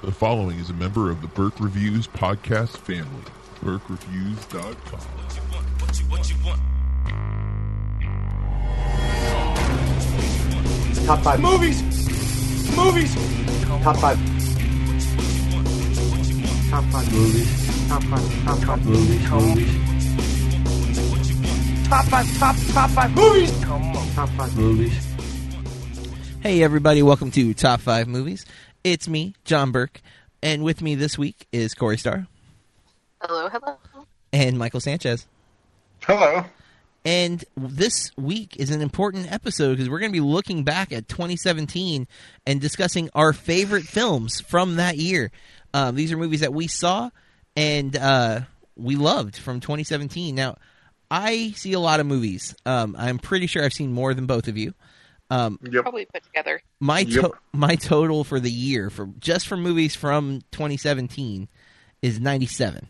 The following is a member of the Burke Reviews podcast family. BurkeReviews.com. Top five. Movies! Movies! Top five. Top five movies. Top five. Top five movies. Movies. Top five, top, top five movies! Top five movies. Hey, everybody, welcome to Top 5 Movies. It's me, John Burke, and with me this week is Corey Starr Hello, hello. and Michael Sanchez. Hello. And this week is an important episode because we're going to be looking back at 2017 and discussing our favorite films from that year. Um, these are movies that we saw and uh, we loved from 2017. Now, I see a lot of movies. Um, I'm pretty sure I've seen more than both of you. Um, Yep. Probably put together. my to- Yep. my total for the year for just for movies from 2017 is 97.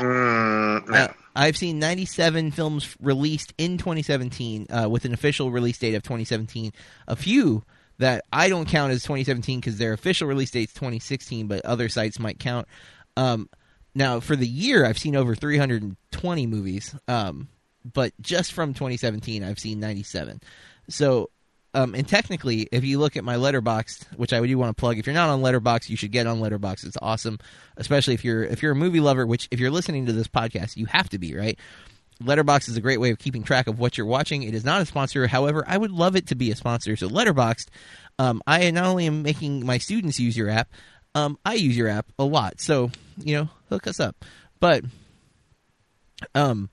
Mm, Uh, I've seen 97 films released in 2017 uh, with an official release date of 2017. A few that I don't count as 2017 because their official release date's 2016, but other sites might count. Um, now, for the year, I've seen over 320 movies, um, but just from 2017, I've seen 97. So, um, and technically, if you look at my Letterboxd, which I do want to plug, if you're not on Letterboxd, you should get on Letterboxd. It's awesome, especially if you're if you're a movie lover. Which, if you're listening to this podcast, you have to be right. Letterboxd is a great way of keeping track of what you're watching. It is not a sponsor, however, I would love it to be a sponsor. So, Letterboxd, um, I not only am making my students use your app, um, I use your app a lot. So, you know, hook us up. But, um,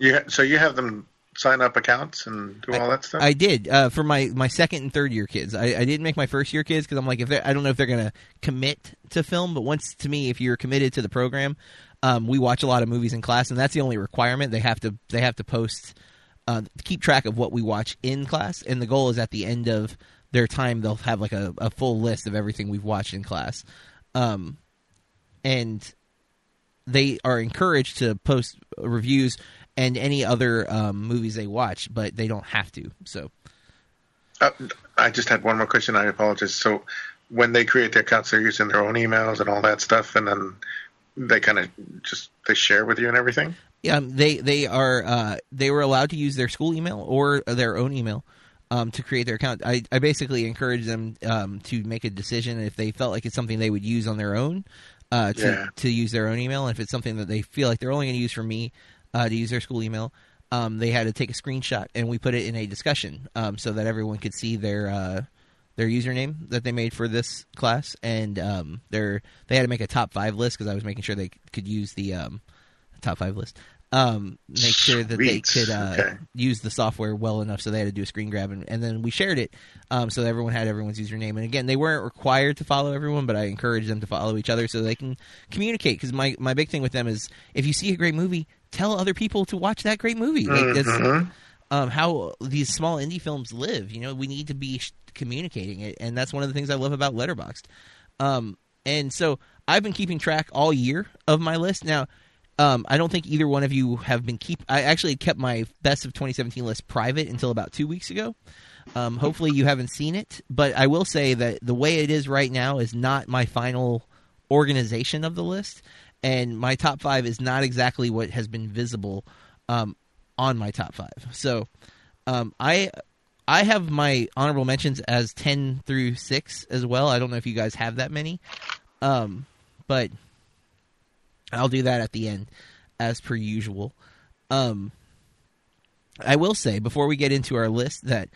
ha- so you have them sign up accounts and do all that stuff. I did uh, for my, my second and third year kids. I, I didn't make my first year kids because I'm like, if I don't know if they're gonna commit to film, but once to me, if you're committed to the program, um, we watch a lot of movies in class, and that's the only requirement. They have to they have to post uh, keep track of what we watch in class, and the goal is at the end of their time they'll have like a, a full list of everything we've watched in class, um, and they are encouraged to post reviews and any other um, movies they watch, but they don't have to. So Uh, I just had one more question. I apologize. So when they create their accounts, they're using their own emails and all that stuff, and then they kind of just they share with you and everything. yeah, um, they they are uh, they were allowed to use their school email or their own email um, to create their account. I, I basically encouraged them um, to make a decision if they felt like it's something they would use on their own uh, to Yeah. to use their own email, and if it's something that they feel like they're only going to use for me uh, to use their school email. Um, they had to take a screenshot and we put it in a discussion um, so that everyone could see their uh, their username that they made for this class, and um, their they had to make a top five list because I was making sure they could use the um, top five list. Um, make sure that they could uh, Okay. use the software well enough, so they had to do a screen grab, and, and then we shared it, um, so everyone had everyone's username. And again, they weren't required to follow everyone, but I encouraged them to follow each other so they can communicate. Because my my big thing with them is if you see a great movie, tell other people to watch that great movie. Like that's Mhm. um, how these small indie films live. You know, we need to be sh- communicating it, and that's one of the things I love about Letterboxd. Um, and so I've been keeping track all year of my list. Now, um, I don't think either one of you have been keep. I actually kept my best of 2017 list private until about two weeks ago. Um, hopefully, you haven't seen it, but I will say that the way it is right now is not my final organization of the list, and my top five is not exactly what has been visible um, on my top five. So, um, I I have my honorable mentions as ten through six as well. I don't know if you guys have that many, um, but I'll do that at the end as per usual. Um, I will say before we get into our list that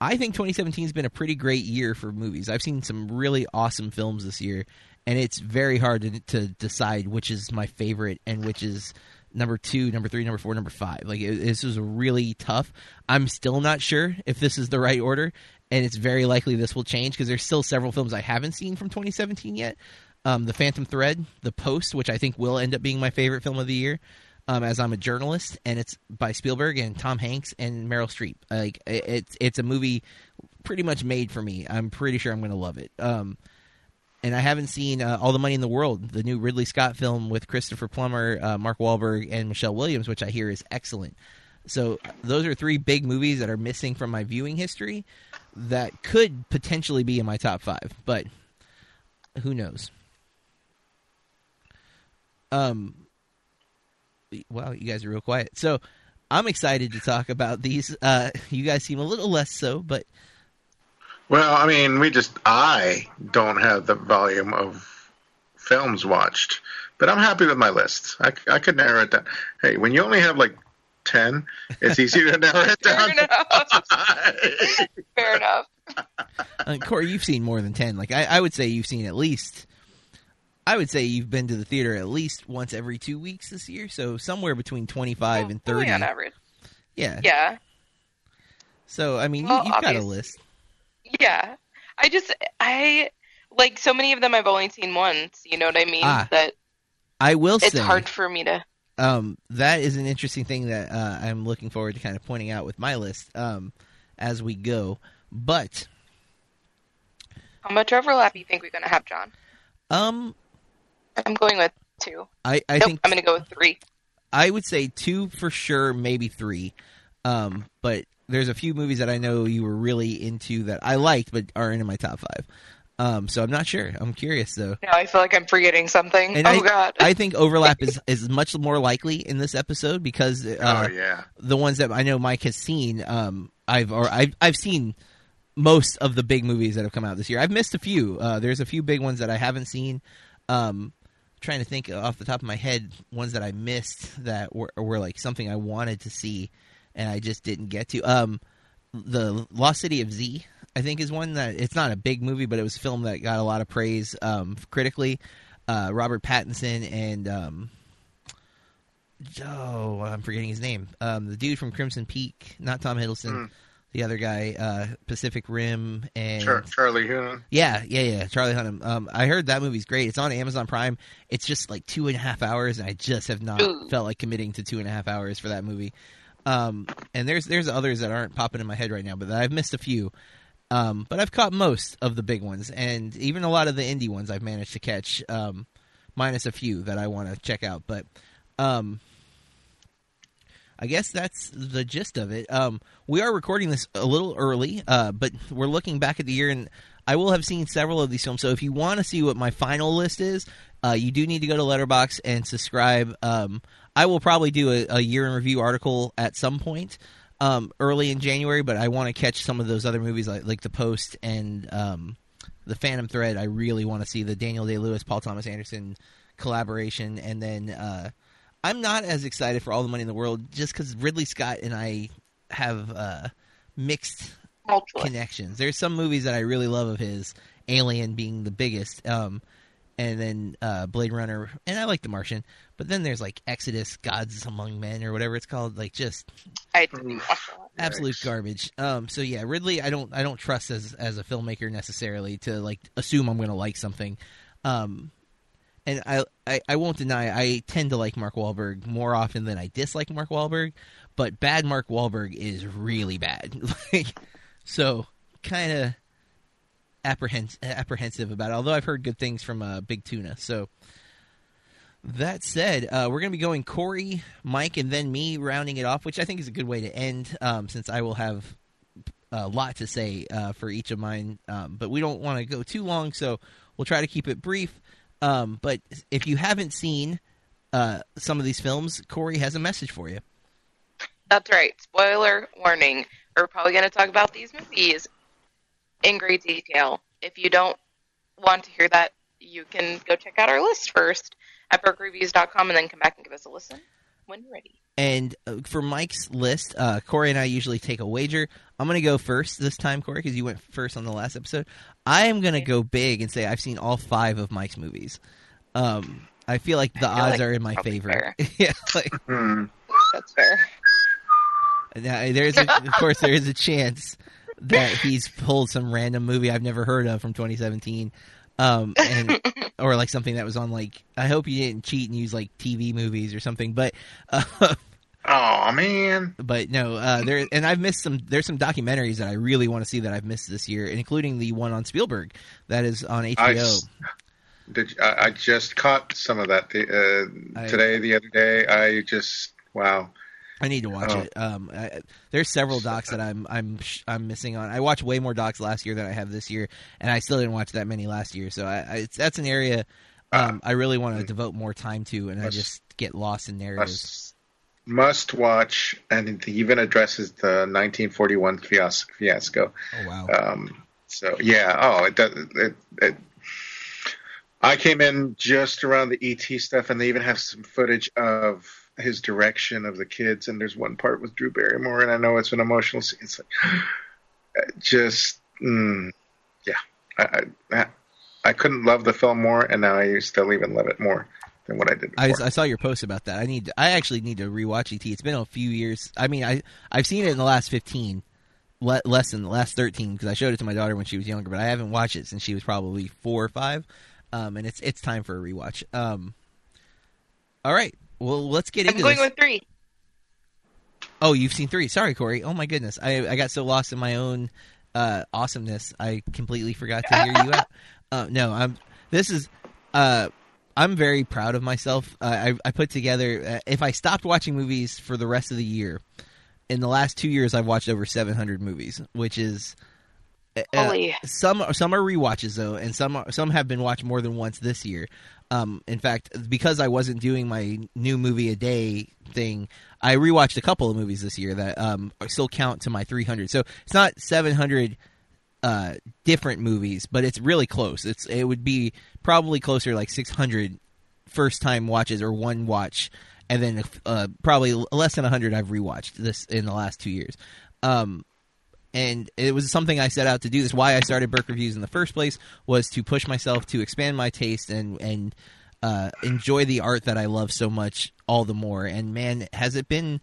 I think 2017 has been a pretty great year for movies. I've seen some really awesome films this year, and it's very hard to, to decide which is my favorite and which is number two, number three, number four, number five. Like it, this was really tough. I'm still not sure if this is the right order, and it's very likely this will change because there's still several films I haven't seen from 2017 yet. Um, the Phantom Thread, The Post, which I think will end up being my favorite film of the year, um, as I'm a journalist, and it's by Spielberg and Tom Hanks and Meryl Streep. Like it, it's it's a movie pretty much made for me. I'm pretty sure I'm going to love it. Um, and I haven't seen uh, All the Money in the World, the new Ridley Scott film with Christopher Plummer, uh, Mark Wahlberg, and Michelle Williams, which I hear is excellent. So those are three big movies that are missing from my viewing history that could potentially be in my top five. But who knows? Um, wow, you guys are real quiet. So I'm excited to talk about these. Uh, you guys seem a little less so, but Well, I mean, we just I don't have the volume of films watched, but I'm happy with my list. I, I could narrow it down. Hey, when you only have like ten, it's easier to narrow it Fair down. enough. Fair enough. uh, Corey, you've seen more than ten. Like I, I would say you've seen at least. I would say you've been to the theater at least once every two weeks this year, so somewhere between twenty-five and thirty. on average. Yeah. Yeah. So I mean, Well, you, you've got a list. Yeah. I just I like so many of them I've only seen once, you know what I mean? Ah, that I will it's say, hard for me to um, that is an interesting thing that uh, I'm looking forward to kind of pointing out with my list um, as we go. But how much overlap do you think we're gonna have, John? um, I'm going with two. I, I nope, think I'm gonna go with three. I would say two for sure, maybe three. Um, but there's a few movies that I know you were really into that I liked, but aren't in my top five. Um, so I'm not sure. I'm curious though. Now I feel like I'm forgetting something. And oh I, god. I think overlap is, is much more likely in this episode because uh, oh yeah. the ones that I know Mike has seen, um, I've or I've I've seen most of the big movies that have come out this year. I've missed a few. Uh, there's a few big ones that I haven't seen. Um, trying to think off the top of my head, ones that I missed that were were like something I wanted to see and I just didn't get to. Um, the Lost City of Z, I think, is one that it's not a big movie, but it was a film that got a lot of praise um, critically. Uh, Robert Pattinson and um, oh, I'm forgetting his name. Um, the dude from Crimson Peak, not Tom Hiddleston. Mm. The other guy, uh, Pacific Rim, and Char- Charlie Hunnam. yeah, yeah, yeah, Charlie Hunnam. Um, I heard that movie's great. It's on Amazon Prime. It's just like two and a half hours, and I just have not Ooh. felt like committing to two and a half hours for that movie. Um, and there's there's others that aren't popping in my head right now, but I've missed a few. Um, but I've caught most of the big ones, and even a lot of the indie ones I've managed to catch, um, minus a few that I want to check out. But um, I guess that's the gist of it. Um, we are recording this a little early, uh, but we're looking back at the year, and I will have seen several of these films. So if you want to see what my final list is, uh, you do need to go to Letterboxd and subscribe. Um, I will probably do a, a year in review article at some point um, early in January, but I want to catch some of those other movies like like The Post and um, The Phantom Thread. I really want to see the Daniel Day Lewis, Paul Thomas Anderson collaboration, and then. Uh, I'm not as excited for all the money in the world just because Ridley Scott and I have uh, mixed connections. There's some movies that I really love of his, Alien being the biggest, um, and then uh, Blade Runner, and I like The Martian. But then there's like Exodus, Gods Among Men, or whatever it's called, like just I didn't watch that. absolute Yikes. garbage. Um, so yeah, Ridley, I don't I don't trust as as a filmmaker necessarily to like assume I'm going to like something. Um, and I, I I won't deny I tend to like Mark Wahlberg more often than I dislike Mark Wahlberg, but bad Mark Wahlberg is really bad. like, so kind of apprehens- apprehensive about it. Although I've heard good things from uh, Big Tuna, so. That said, uh, we're going to be going Corey, Mike, and then me rounding it off, which I think is a good way to end, um, since I will have a lot to say uh, for each of mine. Um, but we don't want to go too long, so we'll try to keep it brief. Um, but if you haven't seen uh, some of these films, Corey has a message for you. That's right. Spoiler warning. We're probably going to talk about these movies in great detail. If you don't want to hear that, you can go check out our list first at BurkeReviews.com and then come back and give us a listen when you're ready. And uh, for Mike's list, uh, Corey and I usually take a wager. I'm going to go first this time, Corey, because you went first on the last episode. I am going to go big and say I've seen all five of Mike's movies. Um, I feel like the feel odds like are in my favor. yeah, like Hmm. That's fair. now, there's a, of course there is a chance that he's pulled some random movie I've never heard of from 2017, um, and or like something that was on like I hope you didn't cheat and use like TV movies or something, but. Uh, Oh man. but no, uh, there and I've missed some. There's some documentaries that I really want to see that I've missed this year, including the one on Spielberg that is on HBO. I, s- did you- I, I just caught some of that the, uh, I- today, the other day. I just wow. I need to watch Oh. it. Um, I, there's several docs that I'm I'm I'm missing on. I watched way more docs last year than I have this year, and I still didn't watch that many last year. So I, I it's, that's an area um, I really want to devote more time to, and I just get lost in narratives. Must, must watch, and it even addresses the 1941 fias- fiasco. Oh wow! Um, so yeah, oh, it does. It, it, I came in just around the ET stuff, and they even have some footage of his direction of the kids. And there's one part with Drew Barrymore, and I know it's an emotional scene. It's like, just, mm, yeah, I, I, I couldn't love the film more, and now I still even love it more than what I did I. I saw your post about that. I need. I actually need to rewatch ET. It's been a few years. I mean, I I've seen it in the last fifteen, le- less than the last thirteen because I showed it to my daughter when she was younger. But I haven't watched it since she was probably four or five. Um, and it's it's time for a rewatch. Um, all right. Well, let's get into I'm going this. with three. Oh, you've seen three. Sorry, Corey. Oh my goodness, I I got so lost in my own uh, awesomeness, I completely forgot to hear you out. Uh, no, I'm. This is. Uh, I'm very proud of myself. Uh, I I put together. Uh, if I stopped watching movies for the rest of the year, in the last two years, I've watched over 700 movies, which is. uh, some some are rewatches though, and some are, some have been watched more than once this year. Um, in fact, because I wasn't doing my new movie a day thing, I rewatched a couple of movies this year that um, still count to my 300. So it's not 700 uh, different movies, but it's really close. It's it would be probably closer like 600 first time watches or one watch, and then uh, probably less than 100 I've rewatched this in the last two years. Um, and it was something I set out to do. This why I started Burke Reviews in the first place was to push myself to expand my taste and and uh, enjoy the art that I love so much all the more. And man, has it been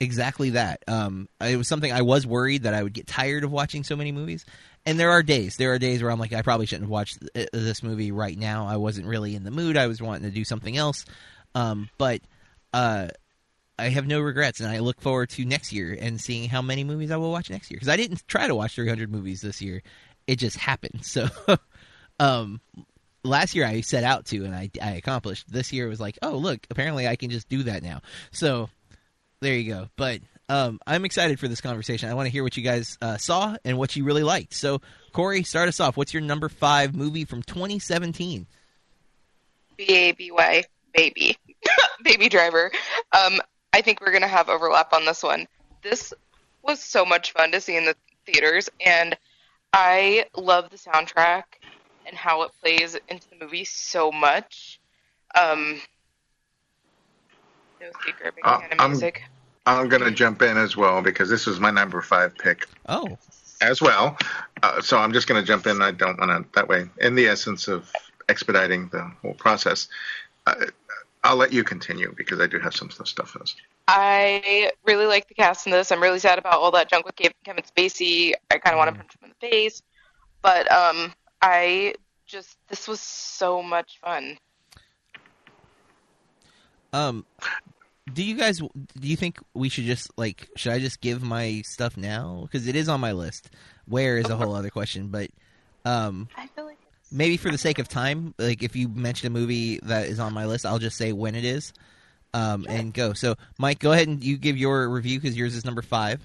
exactly that? Um, it was something I was worried that I would get tired of watching so many movies. And there are days, there are days where I'm like, I probably shouldn't have watched this movie right now. I wasn't really in the mood. I was wanting to do something else. Um, but uh, I have no regrets, and I look forward to next year and seeing how many movies I will watch next year. Because I didn't try to watch 300 movies this year; it just happened. So, um, last year I set out to, and I, I accomplished. This year was like, oh look, apparently I can just do that now. So, there you go. But um, I'm excited for this conversation. I want to hear what you guys uh, saw and what you really liked. So, Corey, start us off. What's your number five movie from 2017? B A B Y baby, baby driver. Um, I think we're gonna have overlap on this one. This was so much fun to see in the theaters, and I love the soundtrack and how it plays into the movie so much. Um, no secret, big Uh, fan of I'm- music. I'm gonna jump in as well because this is my number five pick Oh, as well. Uh, so I'm just gonna jump in. I don't want to that way. In the essence of expediting the whole process, uh, I'll let you continue because I do have some stuff in this. I really like the cast in this. I'm really sad about all that junk with Kevin Spacey. I kind of want to punch him in the face, but um, I just this was so much fun. Um, do you guys do you think we should just like should I just give my stuff now because it is on my list? Where is a whole other question, but um, I feel like it's maybe for the sake of time, like if you mention a movie that is on my list, I'll just say when it is, um, and go. So, Mike, go ahead and you give your review because yours is number five.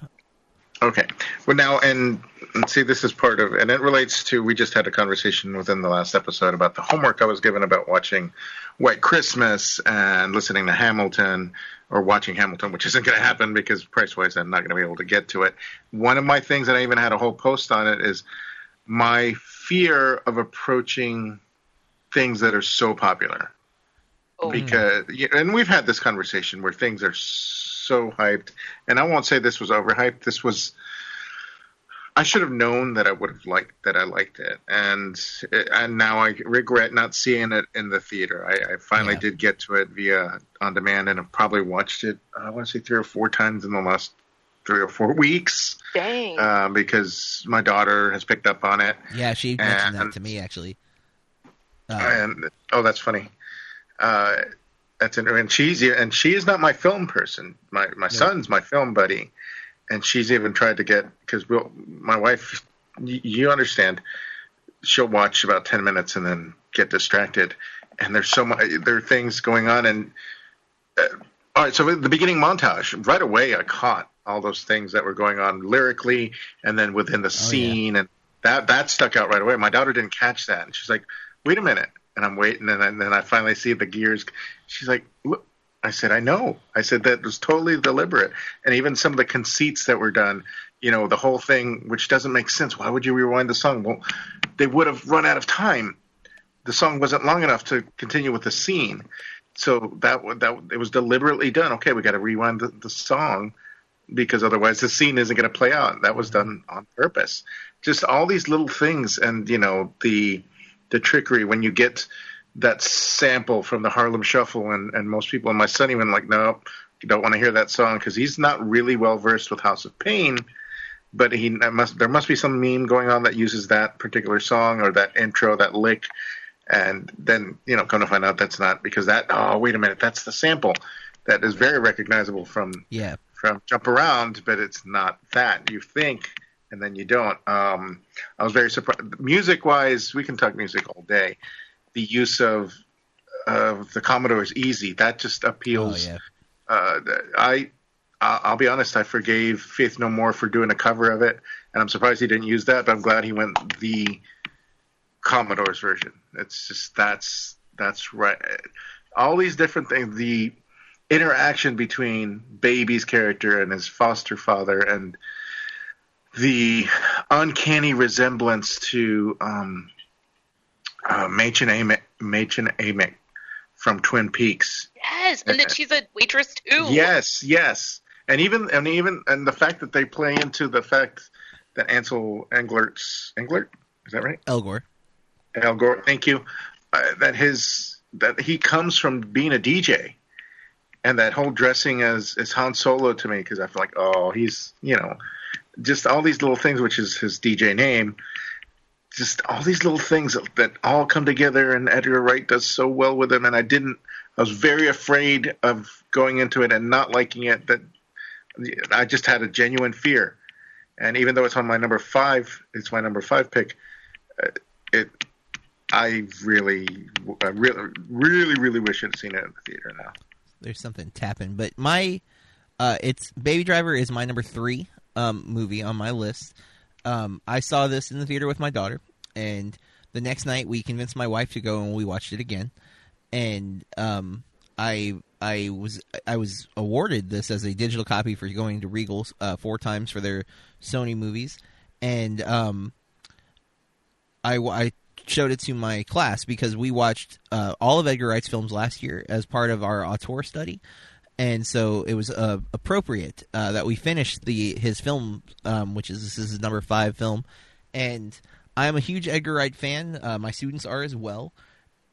Okay. Well, now, and, and see, this is part of, and it relates to, we just had a conversation within the last episode about the homework I was given about watching White Christmas and listening to Hamilton or watching Hamilton, which isn't going to happen because price wise, I'm not going to be able to get to it. One of my things, and I even had a whole post on it, is my fear of approaching things that are so popular. Oh, because and we've had this conversation where things are so hyped and i won't say this was overhyped. This was i should have known that i would have liked that i liked it. And and now i regret not seeing it in the theater. I, I finally Yeah. did get to it via on demand and i've probably watched it i want to say three or four times in the last three or four weeks dang. uh, because my daughter has picked up on it Yeah, she mentioned that to me actually. Uh, and oh, that's funny. Uh, that's inter- and she's and she is not my film person. My my son's my film buddy, and she's even tried to get because we'll, my wife, y- you understand, she'll watch about ten minutes and then get distracted, and there's so much there are things going on, and uh, All right, so the beginning montage, right away, I caught all those things that were going on lyrically, and then within the oh, scene, and that that stuck out right away. My daughter didn't catch that, and she's like, "Wait a minute," and I'm waiting, and, then- and then I finally see the gears. She's like, "Look," I said, "I know." I said that was totally deliberate, and even some of the conceits that were done. You know, the whole thing, which doesn't make sense. Why would you rewind the song? Well, they would have run out of time. The song wasn't long enough to continue with the scene so that that it was deliberately done. Okay, we got to rewind the, the song because otherwise the scene isn't going to play out. That was done on purpose. Just all these little things, and you know the the trickery when you get that sample from the Harlem Shuffle, and and most people, and my son even like, no, you don't want to hear that song because he's not really well versed with House of Pain. But he must there must be some meme going on that uses that particular song or that intro, that lick, and then you know come to find out that's not because that oh wait a minute that's the sample that is very recognizable from Yeah. From jump around but it's not that you think and then you don't um i was very surprised music wise we can talk music all day the use of of the commodore is easy that just Oh appeals yeah. uh, I, I- I'll be honest. I forgave Faith No More for doing a cover of it, and I'm surprised he didn't use that. But I'm glad he went the Commodore's version. It's just that's that's right. All these different things. The interaction between Baby's character and his foster father, and the uncanny resemblance to um, uh, Mädchen Amick, Mädchen Amick from Twin Peaks. Yes, and that she's a waitress too. Yes, yes, and even and even and the fact that they play into the fact that Ansel Englert's Englert is that right? Elgort. Al Gore, thank you. Uh, that his that he comes from being a DJ, and that whole dressing as as Han Solo to me because I feel like oh he's you know just all these little things which is his DJ name. Just all these little things that, all come together, and Edgar Wright does so well with them. And I didn't, I was very afraid of going into it and not liking it. That I just had a genuine fear. And even though it's on my number five, it's my number five pick. Uh, it, I really, really, really, really wish I'd seen it in the theater now. There's something tapping, but my uh, it's Baby Driver is my number three um, movie on my list. Um, I saw this in the theater with my daughter, and the next night we convinced my wife to go and we watched it again. And um, I I was I was awarded this as a digital copy for going to Regal uh, four times for their Sony movies, and um, I, I showed it to my class because we watched uh, all of Edgar Wright's films last year as part of our auteur study, and so it was uh, appropriate uh, that we finished the his film, um, which is this is his number five film, and I'm a huge Edgar Wright fan. Uh, my students are as well,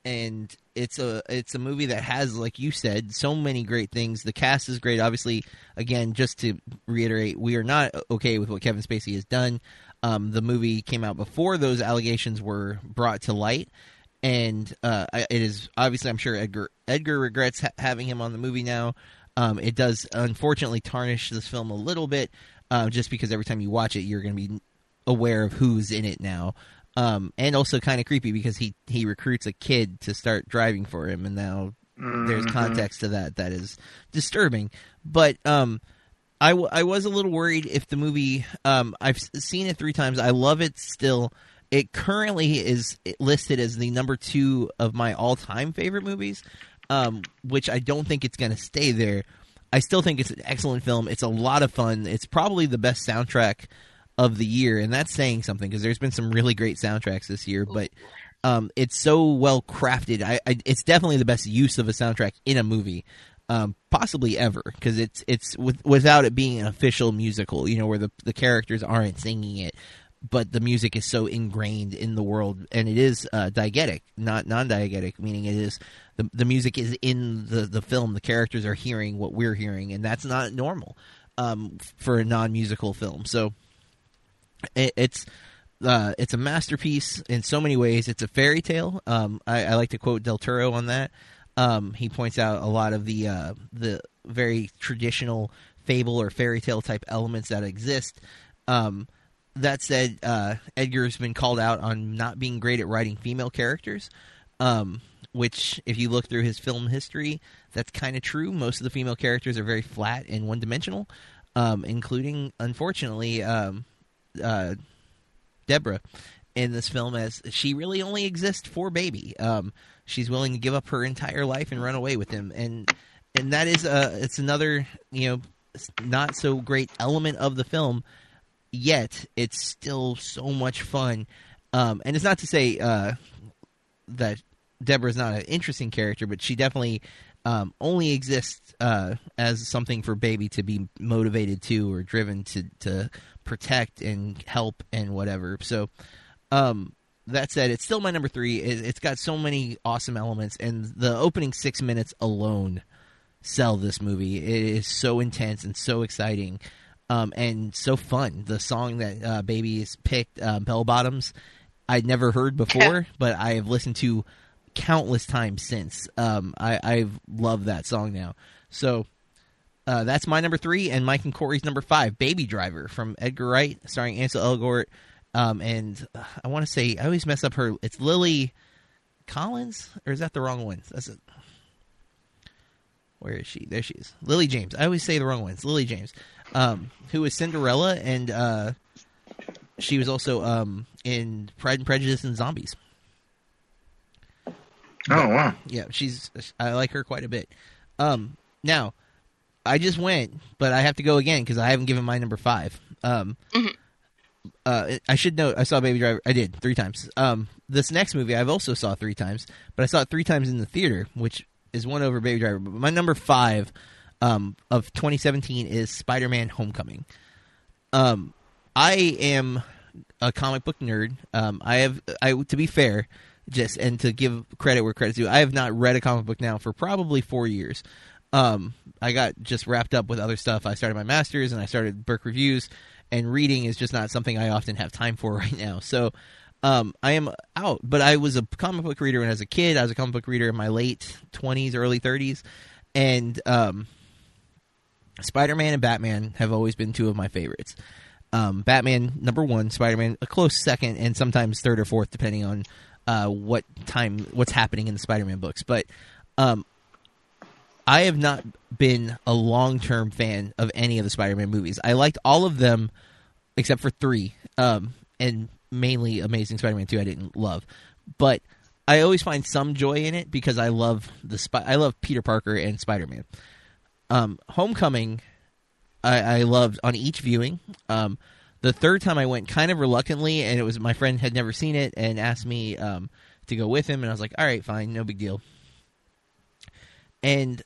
and it's a it's a movie that has, like you said, so many great things. The cast is great. Obviously, again, just to reiterate, we are not okay with what Kevin Spacey has done. Um, the movie came out before those allegations were brought to light, and uh, it is obviously I'm sure Edgar Edgar regrets ha- having him on the movie now. Um, it does unfortunately tarnish this film a little bit, uh, just because every time you watch it, you're going to be aware of who's in it now, um, and also kind of creepy because he he recruits a kid to start driving for him, and now there's context to that that is disturbing. But um, I, w- I was a little worried if the movie um, I've seen it three times. I love it still. It currently is listed as the number two of my all time favorite movies, um, which I don't think it's going to stay there. I still think it's an excellent film. It's a lot of fun. It's probably the best soundtrack of the year, and that's saying something because there's been some really great soundtracks this year. But um, it's so well crafted. I, I, it's definitely the best use of a soundtrack in a movie, um, possibly ever, because it's it's with, without it being an official musical. You know, where the the characters aren't singing it, but the music is so ingrained in the world, and it is uh, diegetic, not non-diegetic, meaning it is the the music is in the the film. The characters are hearing what we're hearing, and that's not normal um, for a non-musical film. So it, it's uh, it's a masterpiece in so many ways. It's a fairy tale. Um, I, I like to quote Del Toro on that. Um, he points out a lot of the uh, the very traditional fable or fairy tale type elements that exist. Um, that said, uh, Edgar's been called out on not being great at writing female characters. Um, which, if you look through his film history, that's kind of true. Most of the female characters are very flat and one dimensional, um, including, unfortunately, um, uh, Deborah in this film, as she really only exists for baby. She's willing to give up her entire life and run away with him, and and that is a it's another you know not so great element of the film. Yet it's still so much fun, um, and it's not to say uh, that Deborah's not an interesting character, but she definitely um, only exists uh, as something for baby to be motivated to or driven to to protect and help and whatever. So, um, that said, it's still my number three. It, it's got so many awesome elements, and the opening six minutes alone sell this movie. It is so intense and so exciting. Um, and so fun. The song that uh, Baby has picked, uh, Bell Bottoms, I'd never heard before, but I have listened to countless times since. Um, I, I've loved that song now. So uh, that's my number three, and Mike and Corey's number five, Baby Driver from Edgar Wright, starring Ansel Elgort. Um, and uh, I want to say, I always mess up her. It's Lily Collins, or is that the wrong one? That's it. Where is she? There she is. Lily James. I always say the wrong ones. Lily James, um, who was Cinderella, and uh, she was also um, in Pride and Prejudice and Zombies. Oh wow! Yeah, she's. I like her quite a bit. Um, now, I just went, but I have to go again because I haven't given my number five. Um, uh, I should note I saw Baby Driver. I did three times. Um, this next movie I've also saw three times, but I saw it three times in the theater, which is one over Baby Driver. But my number five um, of 2017 is Spider-Man: Homecoming. Um, I am a comic book nerd. Um, I have, I to be fair, just and to give credit where credit's due, I have not read a comic book now for probably four years. Um, I got just wrapped up with other stuff. I started my master's and I started Burke reviews, and reading is just not something I often have time for right now. So. Um, I am out, but I was a comic book reader when I was a kid. I was a comic book reader in my late twenties, early thirties, and um, Spider Man and Batman have always been two of my favorites. Um, Batman number one, Spider Man a close second, and sometimes third or fourth, depending on uh, what time, what's happening in the Spider Man books. But um, I have not been a long term fan of any of the Spider Man movies. I liked all of them except for three, um, and mainly Amazing Spider Man two. I didn't love, but I always find some joy in it because I love the Sp- I love Peter Parker and Spider Man. Um, Homecoming, I, I loved on each viewing. Um, the third time I went kind of reluctantly, and it was my friend had never seen it and asked me um, to go with him, and I was like, "All right, fine, no big deal." And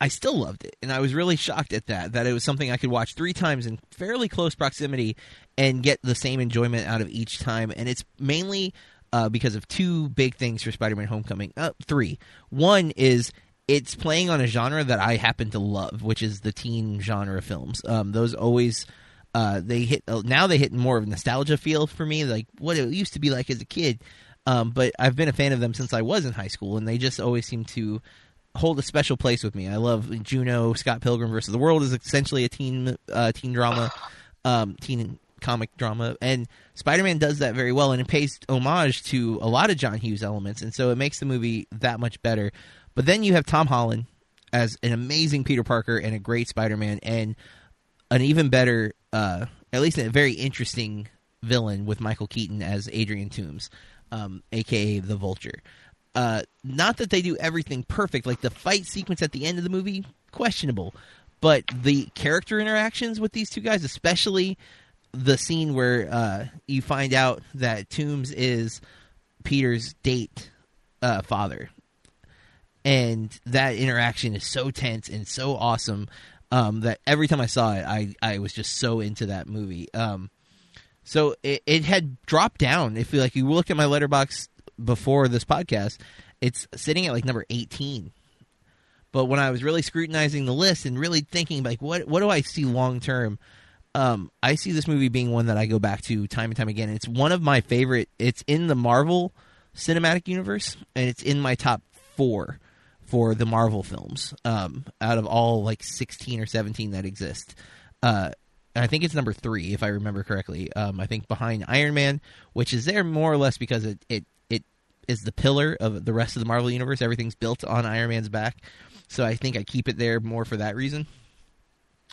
I still loved it, and I was really shocked at that. That it was something I could watch three times in fairly close proximity and get the same enjoyment out of each time. And it's mainly uh, because of two big things for Spider-Man: Homecoming. Uh, three. One is it's playing on a genre that I happen to love, which is the teen genre films. Um, those always uh, they hit now they hit more of a nostalgia feel for me, like what it used to be like as a kid. Um, but I've been a fan of them since I was in high school, and they just always seem to hold a special place with me. I love Juno, Scott Pilgrim versus the World is essentially a teen uh, teen drama, um, teen comic drama, and Spider Man does that very well, and it pays homage to a lot of John Hughes elements, and so it makes the movie that much better. But then you have Tom Holland as an amazing Peter Parker and a great Spider Man, and an even better, uh, at least a very interesting villain with Michael Keaton as Adrian Toomes, um, aka the Vulture. Uh, not that they do everything perfect, like the fight sequence at the end of the movie, questionable, but the character interactions with these two guys, especially the scene where uh, you find out that Toomes is Peter's date uh, father, and that interaction is so tense and so awesome um, that every time I saw it, I I was just so into that movie. Um, so it, it had dropped down. If you like, you look at my Letterboxd before this podcast, it's sitting at like number eighteen. But when I was really scrutinizing the list and really thinking like, what what do I see long term? Um, I see this movie being one that I go back to time and time again. It's one of my favorite. It's in the Marvel Cinematic Universe, and it's in my top four for the Marvel films um, out of all like 16 or 17 that exist. Uh, I think it's number three, if I remember correctly. Um, I think behind Iron Man, which is there more or less because it it is the pillar of the rest of the Marvel universe. Everything's built on Iron Man's back, so I think I keep it there more for that reason.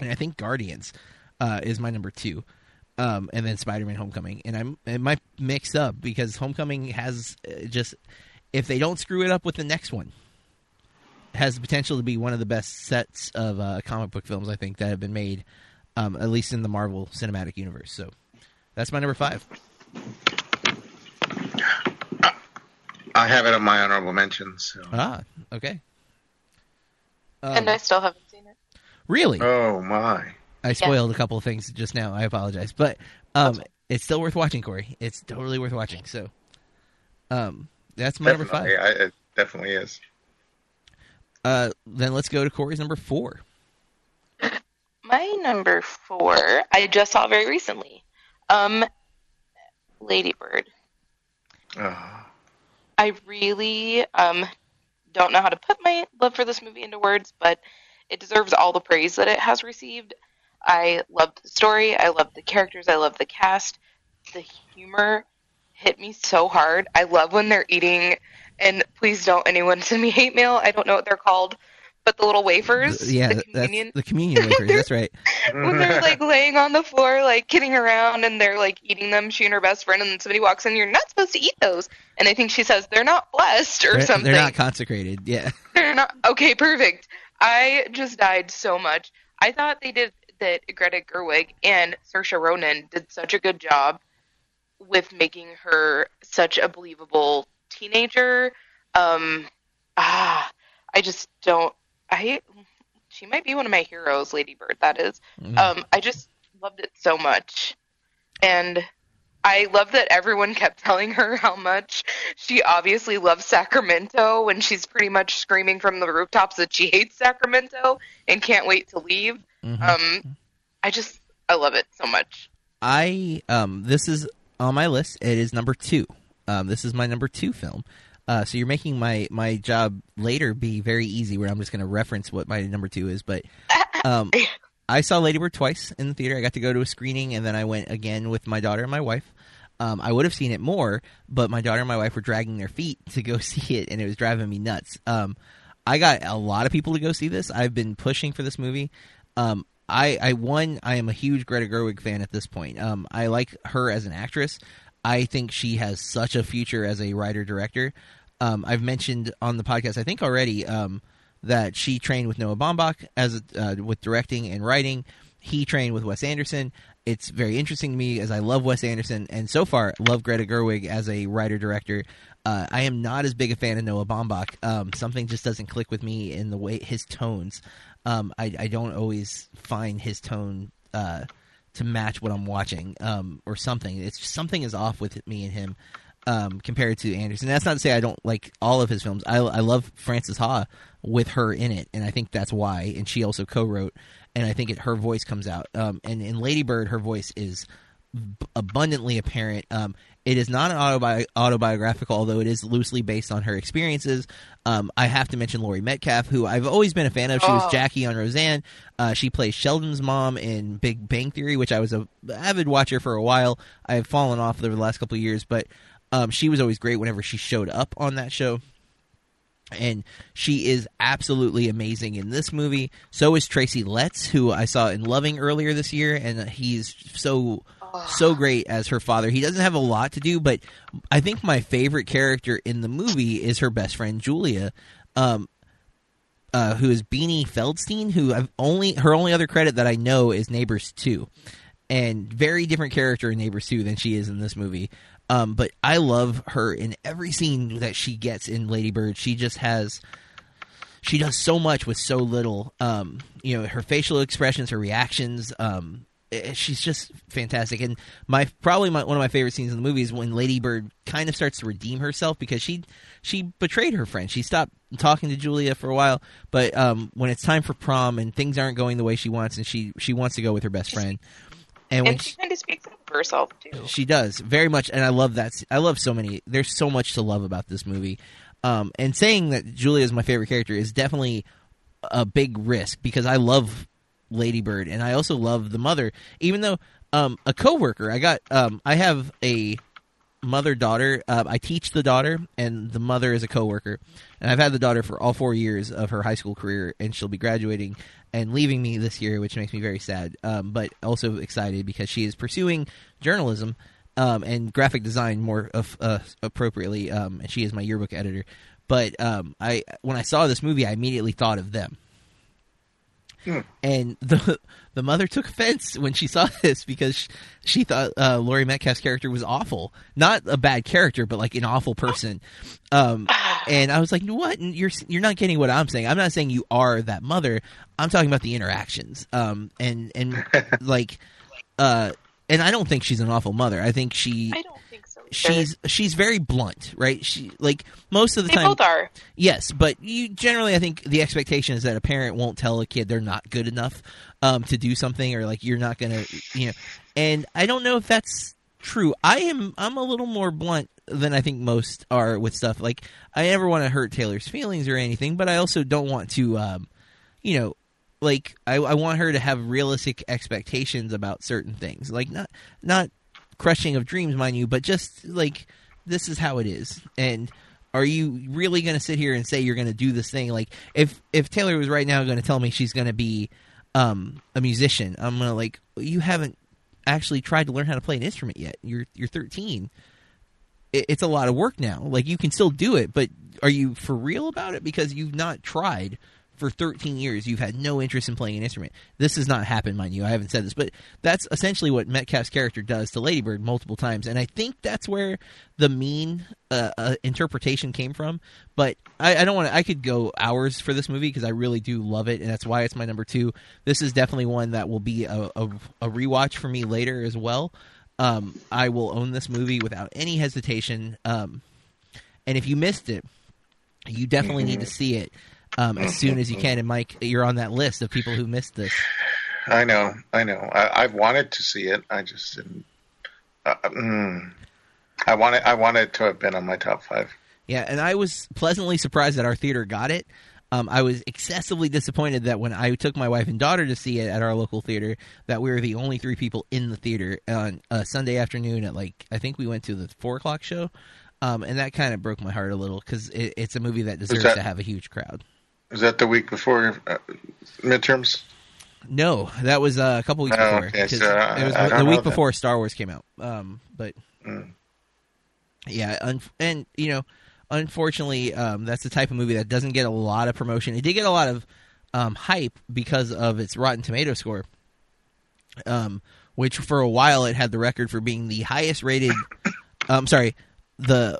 And I think Guardians uh, is my number two, um, and then Spider Man Homecoming. And I'm it might mix up because Homecoming has uh, just if they don't screw it up with the next one, has the potential to be one of the best sets of uh, comic book films I think that have been made, um, at least in the Marvel Cinematic Universe. So that's my number five. I have it on my honorable mentions. So. Ah, okay. Um, and I still haven't seen it. really, Oh my! I spoiled a couple of things just now. I apologize, but um, it's still worth watching, Corey. It's totally worth watching. So, um, that's my number five. Definitely, I, it definitely is. Uh, then let's go to Corey's number four. My number four, I just saw very recently. Um, Ladybird. Oh, I really um don't know how to put my love for this movie into words, but it deserves all the praise that it has received. I loved the story. I loved the characters. I loved the cast. The humor hit me so hard. I love when they're eating, and please don't anyone send me hate mail. I don't know what they're called, but the little wafers, yeah, the communion, the communion wafers. that's right. when they're like laying on the floor, like kidding around, and they're like eating them. She and her best friend, and then somebody walks in. You're not supposed to eat those, and I think she says they're not blessed or They're, something. they're not consecrated. Yeah. They're not okay. Perfect. I just died so much. I thought they did that. Greta Gerwig and Saoirse Ronan did such a good job with making her such a believable teenager. Um, ah, I just don't. I she might be one of my heroes, Lady Bird. That is. Mhm. Um, I just loved it so much, and I love that everyone kept telling her how much she obviously loves Sacramento when she's pretty much screaming from the rooftops that she hates Sacramento and can't wait to leave. Mhm. Um, I just I love it so much. I um this is on my list. It is number two. Um, this is my number two film. Uh, so you're making my my job later be very easy, where I'm just going to reference what my number two is. But um, I saw Ladybird twice in the theater. I got to go to a screening, and then I went again with my daughter and my wife. Um, I would have seen it more, but my daughter and my wife were dragging their feet to go see it, and it was driving me nuts. Um, I got a lot of people to go see this. I've been pushing for this movie. Um, I, I one, I am a huge Greta Gerwig fan at this point. Um, I like her as an actress. I think she has such a future as a writer director. Um, I've mentioned on the podcast, I think already, um, that she trained with Noah Baumbach as uh, with directing and writing. He trained with Wes Anderson. It's very interesting to me as I love Wes Anderson and so far love Greta Gerwig as a writer director. Uh, I am not as big a fan of Noah Baumbach. Um, something just doesn't click with me in the way his tones. Um, I, I don't always find his tone uh, to match what I'm watching um, or something. It's something is off with me and him um, compared to Anderson. That's not to say I don't like all of his films. I, I love Frances Ha with her in it, and I think that's why. And she also co-wrote, and I think it, her voice comes out. Um, and in Lady Bird, her voice is b- abundantly apparent. Um, it is not an autobi- autobiographical, although it is loosely based on her experiences. Um, I have to mention Laurie Metcalf, who I've always been a fan of. She was Oh. Jackie on Roseanne. Uh, she plays Sheldon's mom in Big Bang Theory, which I was a avid watcher for a while. I have fallen off over the last couple of years, but um, she was always great whenever she showed up on that show and she is absolutely amazing in this movie. So is Tracy Letts, who I saw in Loving earlier this year, and he's so so great as her father. He doesn't have a lot to do, but I think my favorite character in the movie is her best friend Julia, um, uh, who is Beanie Feldstein. Who I've only her only other credit that I know is Neighbors Two, and very different character in Neighbors Two than she is in this movie. Um, but I love her in every scene that she gets in Lady Bird. She just has she does so much with so little. Um, you know, her facial expressions, her reactions. Um, eh, she's just fantastic. And my probably my, one of my favorite scenes in the movie is when Lady Bird kind of starts to redeem herself because she she betrayed her friend. She stopped talking to Julia for a while, but um, when it's time for prom and things aren't going the way she wants, and she she wants to go with her best friend. And when And she kind of speaks up herself too. she does very much, and I love that. I love so many. There's so much to love about this movie. Um, and saying that Julia is my favorite character is definitely a big risk because I love Lady Bird and I also love the mother. Even though um, a coworker, I got, um, I have a mother daughter. Uh, I teach the daughter, and the mother is a coworker. And I've had the daughter for all four years of her high school career, and she'll be graduating and leaving me this year, which makes me very sad, um, but also excited because she is pursuing journalism. Um, and graphic design more of, uh, appropriately, um, and she is my yearbook editor. But um, I, when I saw this movie, I immediately thought of them and the the mother took offense when she saw this because she thought uh, Laurie Metcalf's character was awful, not a bad character, but like an awful person. Um, and I was like, "What? You're you're not getting what I'm saying. I'm not saying you are that mother. I'm talking about the interactions. Um, and and like, uh, and I don't think she's an awful mother. I think she I she's she's very blunt, right? She like most of the time they time both are. Yes, but you generally, I think the expectation is that a parent won't tell a kid they're not good enough um, to do something, or like you're not gonna, you know. And I don't know if that's true. I am. I'm a little more blunt than I think most are with stuff. Like I never want to hurt Taylor's feelings or anything, but I also don't want to, um, you know. Like I, I want her to have realistic expectations about certain things, like not not crushing of dreams, mind you, but just like this is how it is. And are you really going to sit here and say you're going to do this thing? Like if if Taylor was right now going to tell me she's going to be um, a musician, I'm going to like you haven't actually tried to learn how to play an instrument yet. You're you're 13. It, it's a lot of work now. Like you can still do it, but are you for real about it? Because you've not tried for 13 years. You've had no interest in playing an instrument. This has not happened, mind you. I haven't said this, but that's essentially what Metcalf's character does to Lady Bird multiple times, and I think that's where the mean uh, uh, interpretation came from. But I, I don't want to. I could go hours for this movie because I really do love it, and that's why it's my number two. This is definitely one that will be a, a, a rewatch for me later as well. Um, I will own this movie without any hesitation. Um, and if you missed it, you definitely need to see it um, as soon as you can. And Mike, you're on that list of people who missed this. I know, I know. I, I wanted to see it. I just didn't. Uh, mm, I wanted, I wanted to have been on my top five. Yeah, and I was pleasantly surprised that our theater got it. Um, I was excessively disappointed that when I took my wife and daughter to see it at our local theater, that we were the only three people in the theater on a Sunday afternoon at like I think we went to the four o'clock show, um, and that kind of broke my heart a little because it, it's a movie that deserves that- to have a huge crowd. Was that the week before uh, midterms? No, that was uh, a couple weeks Oh, before. okay, so I- it was I the week before Star Wars came out. Um, but Mm. yeah, un- and you know, unfortunately, um, that's the type of movie that doesn't get a lot of promotion. It did get a lot of um, hype because of its Rotten Tomato score, um, which for a while it had the record for being the highest rated. um, sorry, the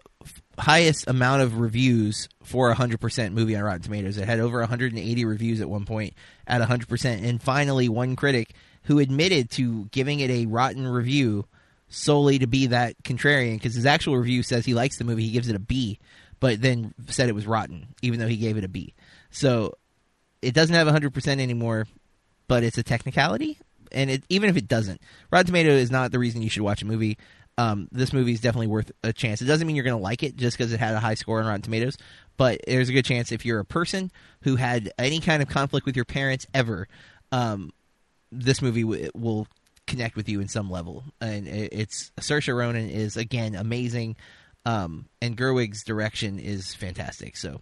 highest amount of reviews for a hundred percent movie on Rotten Tomatoes. It had over 180 reviews at one point at hundred percent, and finally, one critic who admitted to giving it a rotten review solely to be that contrarian because his actual review says he likes the movie, he gives it a B, but then said it was rotten, even though he gave it a B. So it doesn't have 100% anymore, but it's a technicality. And it, even if it doesn't, Rotten Tomato is not the reason you should watch a movie. Um, this movie is definitely worth a chance. It doesn't mean you're going to like it just because it had a high score on Rotten Tomatoes, but there's a good chance if you're a person who had any kind of conflict with your parents ever, um, this movie w- will connect with you in some level. And it, it's Saoirse Ronan is again amazing, um, and Gerwig's direction is fantastic. So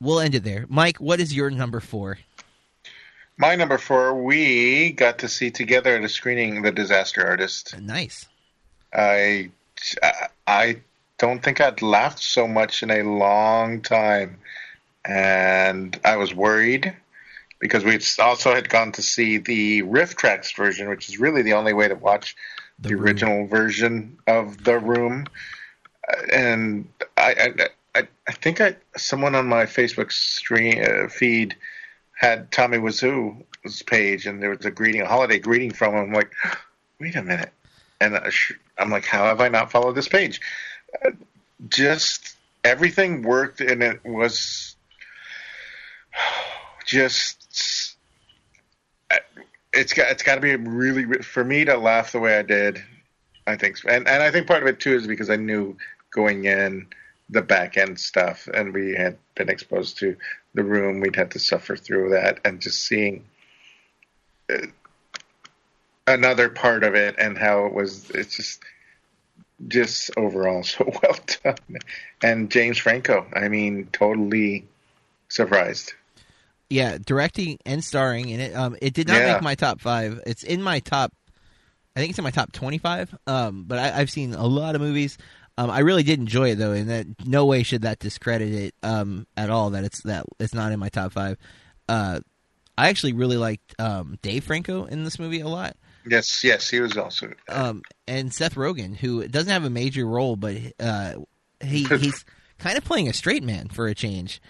we'll end it there. Mike, what is your number four? My number four, we got to see together at a screening The Disaster Artist. Nice. I I don't think I'd laughed so much in a long time, and I was worried because we also had gone to see the RiffTrax version, which is really the only way to watch The the, original version of the room. And I I, I, I think I someone on my Facebook stream uh, feed had Tommy Wiseau's page, and there was a greeting, a holiday greeting from him. I'm like, wait a minute, and I'm like, how have I not followed this page? Just everything worked, and it was just. It's got it's got to be really for me to laugh the way I did. I think, and and I think part of it too is because I knew going in the back end stuff, and we had been exposed to the room. We'd had to suffer through that, and just seeing uh, another part of it and how it was. It's just just overall so well done. And James Franco, I mean, totally surprised. Yeah, directing and starring in it. Um, it did not Yeah. make my top five. It's in my top. I think it's in my top twenty-five. Um, but I, I've seen a lot of movies. Um, I really did enjoy it though, and that no way should that discredit it um at all. That it's that it's not in my top five. Uh, I actually really liked um Dave Franco in this movie a lot. Yes, yes, he was also. um, and Seth Rogen, who doesn't have a major role, but uh, he he's kind of playing a straight man for a change.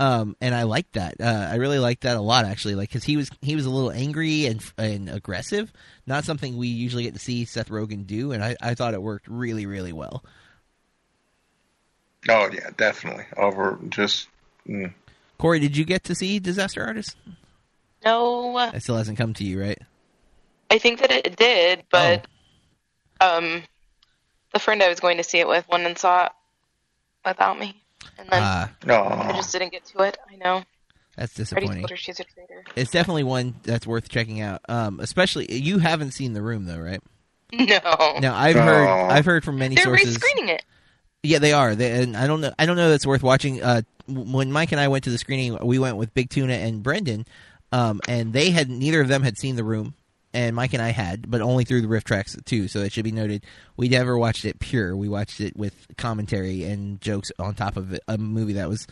Um, and I like that. Uh, I really like that a lot, actually. Like, because he was he was a little angry and and aggressive, not something we usually get to see Seth Rogen do, and I, I thought it worked really really well. Oh yeah, definitely. Over just. Mm. Corey, did you get to see Disaster Artist? No, It still hasn't come to you, right? I think that it did, but Oh. um, the friend I was going to see it with went and saw it without me, and then Ah, I just didn't get to it. I know. that's disappointing. told her she's a traitor. It's definitely one that's worth checking out. Um, especially you haven't seen The Room though, right? No, Now I've heard. I've heard from many they're sources. rescreening it. Yeah, they are. They, and I don't know. I don't know. That's worth watching. Uh, when Mike and I went to the screening, we went with Big Tuna and Brendan, um, and they had neither of them had seen the room, and Mike and I had, but only through the RiffTrax too. So it should be noted. We never watched it pure. We watched it with commentary and jokes on top of it. A movie that was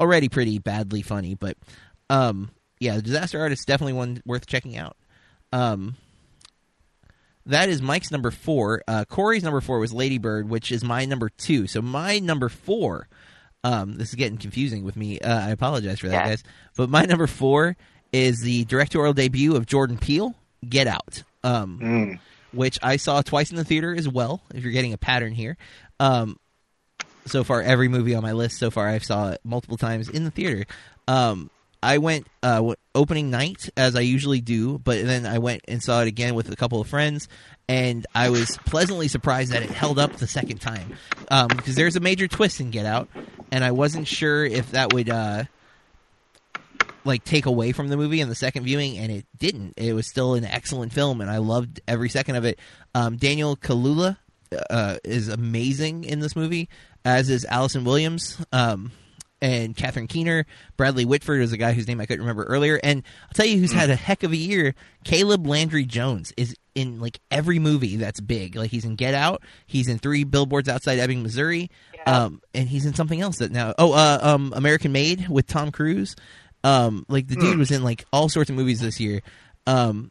already pretty badly funny, but um, yeah, the Disaster Artist is definitely one worth checking out. Um, that is Mike's number four. Uh, Corey's number four was Lady Bird, which is my number two. So my number four. Um, this is getting confusing with me. Uh, I apologize for that, Yeah. guys. But my number four is the directorial debut of Jordan Peele, Get Out, um, mm. which I saw twice in the theater as well. If you're getting a pattern here, um, so far every movie on my list so far I've saw it multiple times in the theater. Um, I went uh, opening night as I usually do, but then I went and saw it again with a couple of friends, and I was pleasantly surprised that it held up the second time because there's a major twist in Get Out, and I wasn't sure if that would. Uh, like take away from the movie in the second viewing, and it didn't. It was still an excellent film, and I loved every second of it. Um, Daniel Kaluuya uh, is amazing in this movie, as is Allison Williams. Um, and Catherine Keener, Bradley Whitford is a guy whose name I couldn't remember earlier, and I'll tell you who's had a heck of a year. Caleb Landry Jones is in like every movie that's big. Like he's in Get Out, he's in Three Billboards Outside Ebbing, Missouri, Yeah. um, and he's in something else that now. Oh, uh, um, American Made with Tom Cruise. Um, like the dude was in like all sorts of movies this year, um,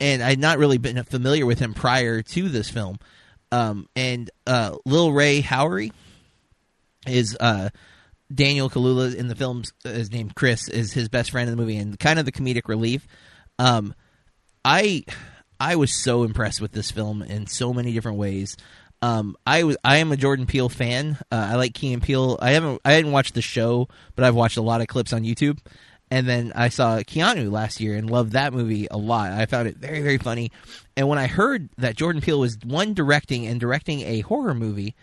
and I'd not really been familiar with him prior to this film. Um, and uh, Lil Rel Howery is uh, Daniel Kaluuya in the film's Is named Chris is his best friend in the movie and kind of the comedic relief. Um, I I was so impressed with this film in so many different ways. Um, I was I am a Jordan Peele fan. Uh, I like Key and Peele. I haven't I hadn't watched the show, but I've watched a lot of clips on YouTube. And then I saw Keanu last year and loved that movie a lot. I found it very very funny. And when I heard that Jordan Peele was one directing and directing a horror movie,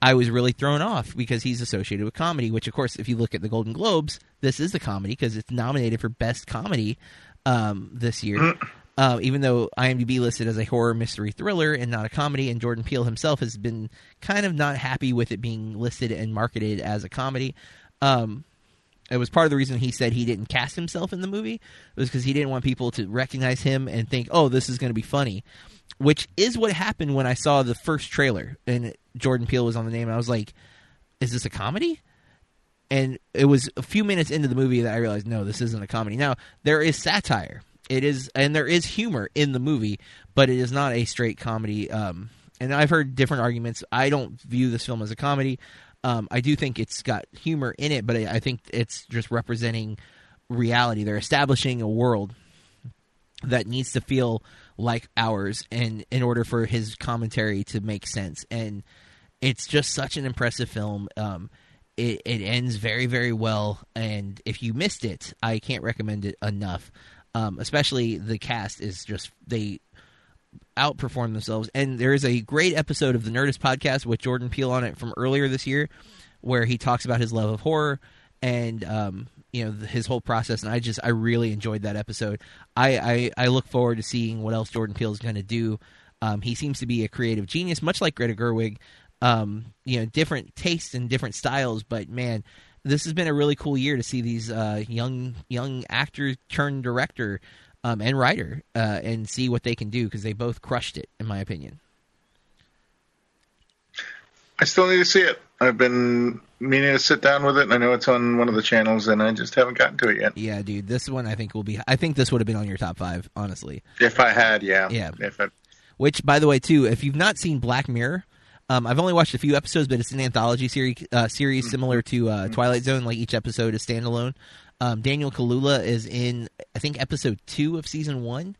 I was really thrown off because he's associated with comedy. Which, of course, if you look at the Golden Globes, this is the comedy because it's nominated for best comedy um, this year. Uh, even though IMDb listed as a horror mystery thriller and not a comedy, and Jordan Peele himself has been kind of not happy with it being listed and marketed as a comedy. Um, it was part of the reason he said he didn't cast himself in the movie was because he didn't want people to recognize him and think, "Oh, this is going to be funny," which is what happened when I saw the first trailer and Jordan Peele was on the name. And I was like, "Is this a comedy?" And it was a few minutes into the movie that I realized, no, this isn't a comedy. Now there is satire, it is, and there is humor in the movie, but it is not a straight comedy. Um, and I've heard different arguments. I don't view this film as a comedy. Um, I do think it's got humor in it, but I I think it's just representing reality. They're establishing a world that needs to feel like ours, and in order for his commentary to make sense, and it's just such an impressive film. Um, it, it ends very very well, and if you missed it, I can't recommend it enough. Um, especially the cast is just they outperform themselves. And there is a great episode of the Nerdist podcast with Jordan Peele on it from earlier this year, where he talks about his love of horror and um, you know his whole process. And I just I really enjoyed that episode. I I, I look forward to seeing what else Jordan Peele is going to do. Um, he seems to be a creative genius, much like Greta Gerwig. um, you know, different tastes and different styles. But man, this has been a really cool year to see these uh, young young actor turned director um, and writer uh, and see what they can do because they both crushed it, in my opinion. I still need to see it. I've been meaning to sit down with it. and I know it's on one of the channels, and I just haven't gotten to it yet. Yeah, dude, this one I think will be. I think this would have been on your top five, honestly. If I had, yeah, Yeah. If I, Which, by the way, too, if you've not seen Black Mirror, um, I've only watched a few episodes, but it's an anthology series, uh, series similar to uh, Twilight Zone. Like each episode is standalone. Um, Daniel Kaluuya is in, I think, episode two of season one,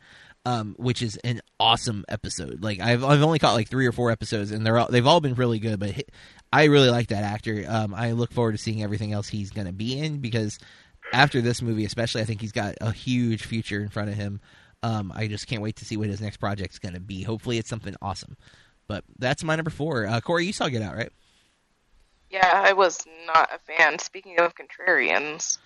um, which is an awesome episode. Like I've I've only caught like three or four episodes, and they're all, they've all been really good. But I really like that actor. Um, I look forward to seeing everything else he's going to be in because after this movie, especially, I think he's got a huge future in front of him. Um, I just can't wait to see what his next project's going to be. Hopefully, it's something awesome. But that's my number four. Uh, Corey, you saw Get Out, right? Yeah, I was not a fan. Speaking of contrarians,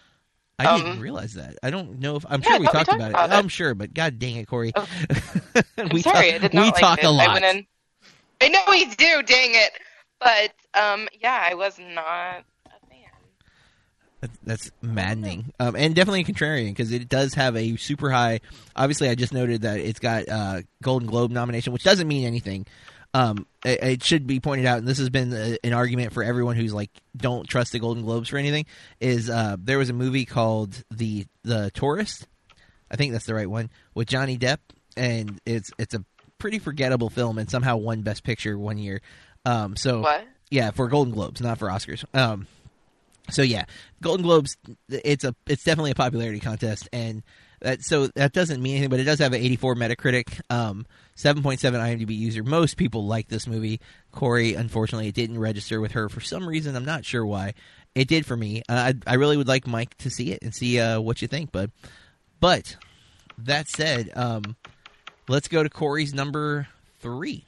I Um, didn't realize that. I don't know if I'm Yeah, sure we we talked talked about, about it. it. I'm sure, but god dang it, Corey. Oh. We sorry, talk, I did not we like talk a lot. I went in. I know we do. Dang it! But um, yeah, I was not a fan. That's, that's maddening, um, and definitely a contrarian because it does have a super high. Obviously, I just noted that it's got uh, Golden Globe nomination, which doesn't mean anything. Um, it, it should be pointed out, and this has been a, an argument for everyone who's like, don't trust the Golden Globes for anything. Is uh, there was a movie called the the Tourist? I think that's the right one with Johnny Depp, and it's it's a pretty forgettable film, and somehow won Best Picture one year. Um, so What? yeah, for Golden Globes, not for Oscars. Um, so yeah, Golden Globes. It's a it's definitely a popularity contest, and that so that doesn't mean anything, but it does have an 84 Metacritic, um, 7.7 IMDb user. Most people like this movie. Corey, unfortunately, it didn't register with her for some reason. I'm not sure why. It did for me. Uh, I I really would like Mike to see it and see uh, what you think, bud. But that said, um, let's go to Corey's number three.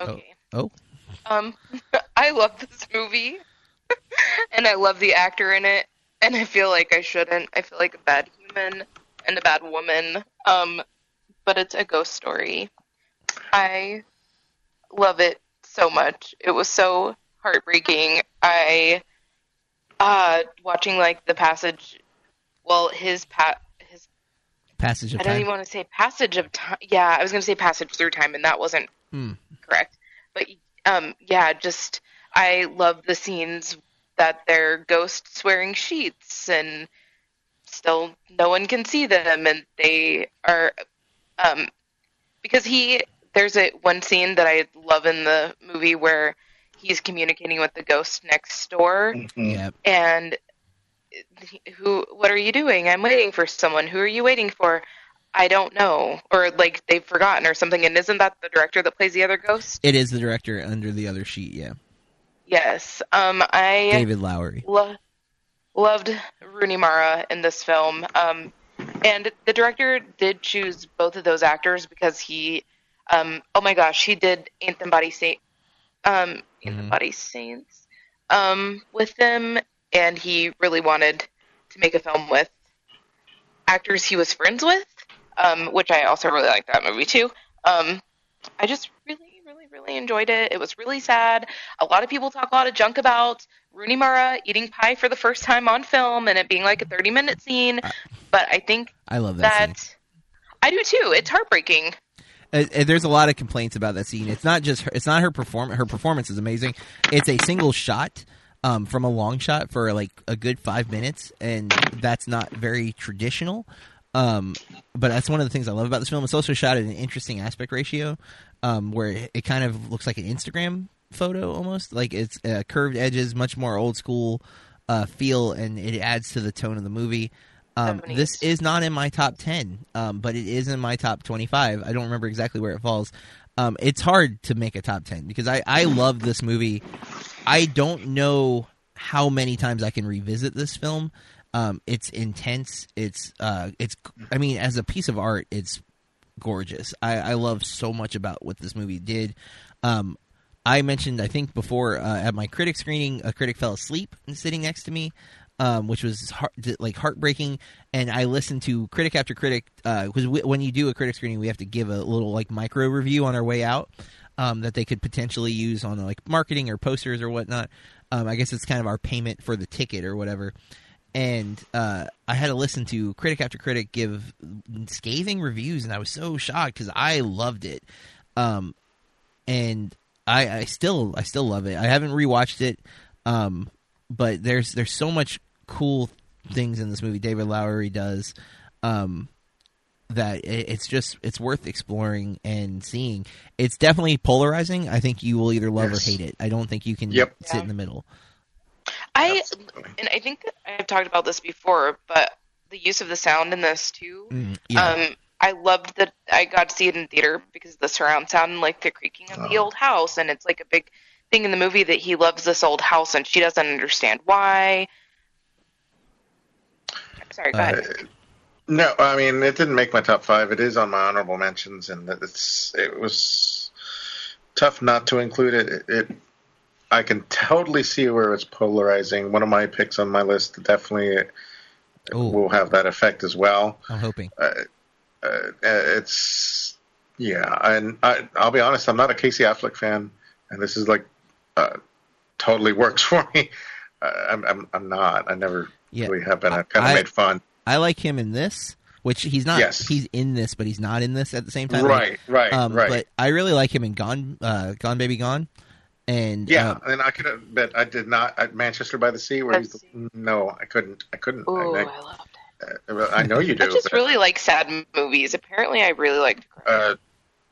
Okay. Oh, Um, I love this movie, and I love the actor in it, and I feel like I shouldn't. I feel like a bad human and a bad woman. Um, but it's a ghost story. I love it so much. It was so heartbreaking. I uh watching like the passage. Well, his pat his passage of I don't even want to say passage of time. Yeah, I was going to say passage through time, and that wasn't Hmm. correct. But um, yeah, just I love the scenes that they're ghosts wearing sheets, and still no one can see them, and they are um, because he there's a one scene that I love in the movie where he's communicating with the ghost next door. Yeah, and who what are you doing? I'm waiting for someone. Who are you waiting for? I don't know. Or like they've forgotten or something. And isn't that the director that plays the other ghost? It is the director under the other sheet. Yeah, yes. Um i David Lowery. lo- loved rooney mara in this film um and the director did choose both of those actors because he um oh my gosh he did anthem body saint um anthem Mhm. body saints um with them and he really wanted to make a film with actors he was friends with um which i also really like that movie too um i just really really enjoyed it it was really sad a lot of people talk a lot of junk about rooney mara eating pie for the first time on film and it being like a 30 minute scene but i think I love that. scene. I do too. It's heartbreaking. Uh, uh, there's a lot of complaints about that scene. It's not just her, it's not her perform. Her performance is amazing. It's a single shot um, from a long shot for like a good five minutes, and that's not very traditional. Um, but that's one of the things I love about this film. It's also shot at an interesting aspect ratio, um, where it, it kind of looks like an Instagram photo almost. Like it's uh, curved edges, much more old school uh, feel, and it adds to the tone of the movie. Um, this is not in my top 10, um, but it is in my top 25. I don't remember exactly where it falls. Um, it's hard to make a top 10 because I, I love this movie. I don't know how many times I can revisit this film. Um, it's intense. It's, uh, it's, I mean, as a piece of art, it's gorgeous. I, I love so much about what this movie did. Um, I mentioned, I think before uh, at my critic screening, a critic fell asleep sitting next to me. um, which was heart, like heartbreaking. And I listened to critic after critic because we when you do a critic screening, we have to give a little like micro review on our way out um, that they could potentially use on like marketing or posters or whatnot. Um, I guess it's kind of our payment for the ticket or whatever. And uh, I had to listen to critic after critic give scathing reviews, and I was so shocked because I loved it. Um, and I, I still I still love it. I haven't rewatched it, um, but there's there's so much cool things in this movie David Lowery does um, that it, it's just it's worth exploring and seeing. It's definitely polarizing. I think you will either love Yes. or hate it. I don't think you can Yep. sit in the middle. I and I think that I've talked about this before, but the use of the sound in this too. Mm, yeah. Um, I loved that I got to see it in theater because the surround sound and like the creaking of the Oh. old house, and it's like a big thing in the movie that he loves this old house and she doesn't understand why. Sorry, go Uh, ahead. No, I mean it didn't make my top five. It is on my honorable mentions, and it's it was tough not to include it. It, it I can totally see where it's polarizing. One of my picks on my list definitely Ooh. will have that effect as well. I'm hoping. Uh, it's yeah, and I, I'll be honest, I'm not a Casey Affleck fan, and this is like uh, totally works for me. Uh, I'm, I'm I'm not. I never Yeah. really have been. I kind of I- made fun. I like him in this, which he's not. Yes. He's in this, but he's not in this at the same time. Like, Right, right, um, right. But I really like him in Gone, uh, Gone Baby Gone, and Yeah, uh, and I could have, but I did not at Manchester by the Sea. Where he's the no, I couldn't. I couldn't. Ooh, I, I loved it. I, I know you do. I just but, really like sad movies. Apparently, I really liked. uh,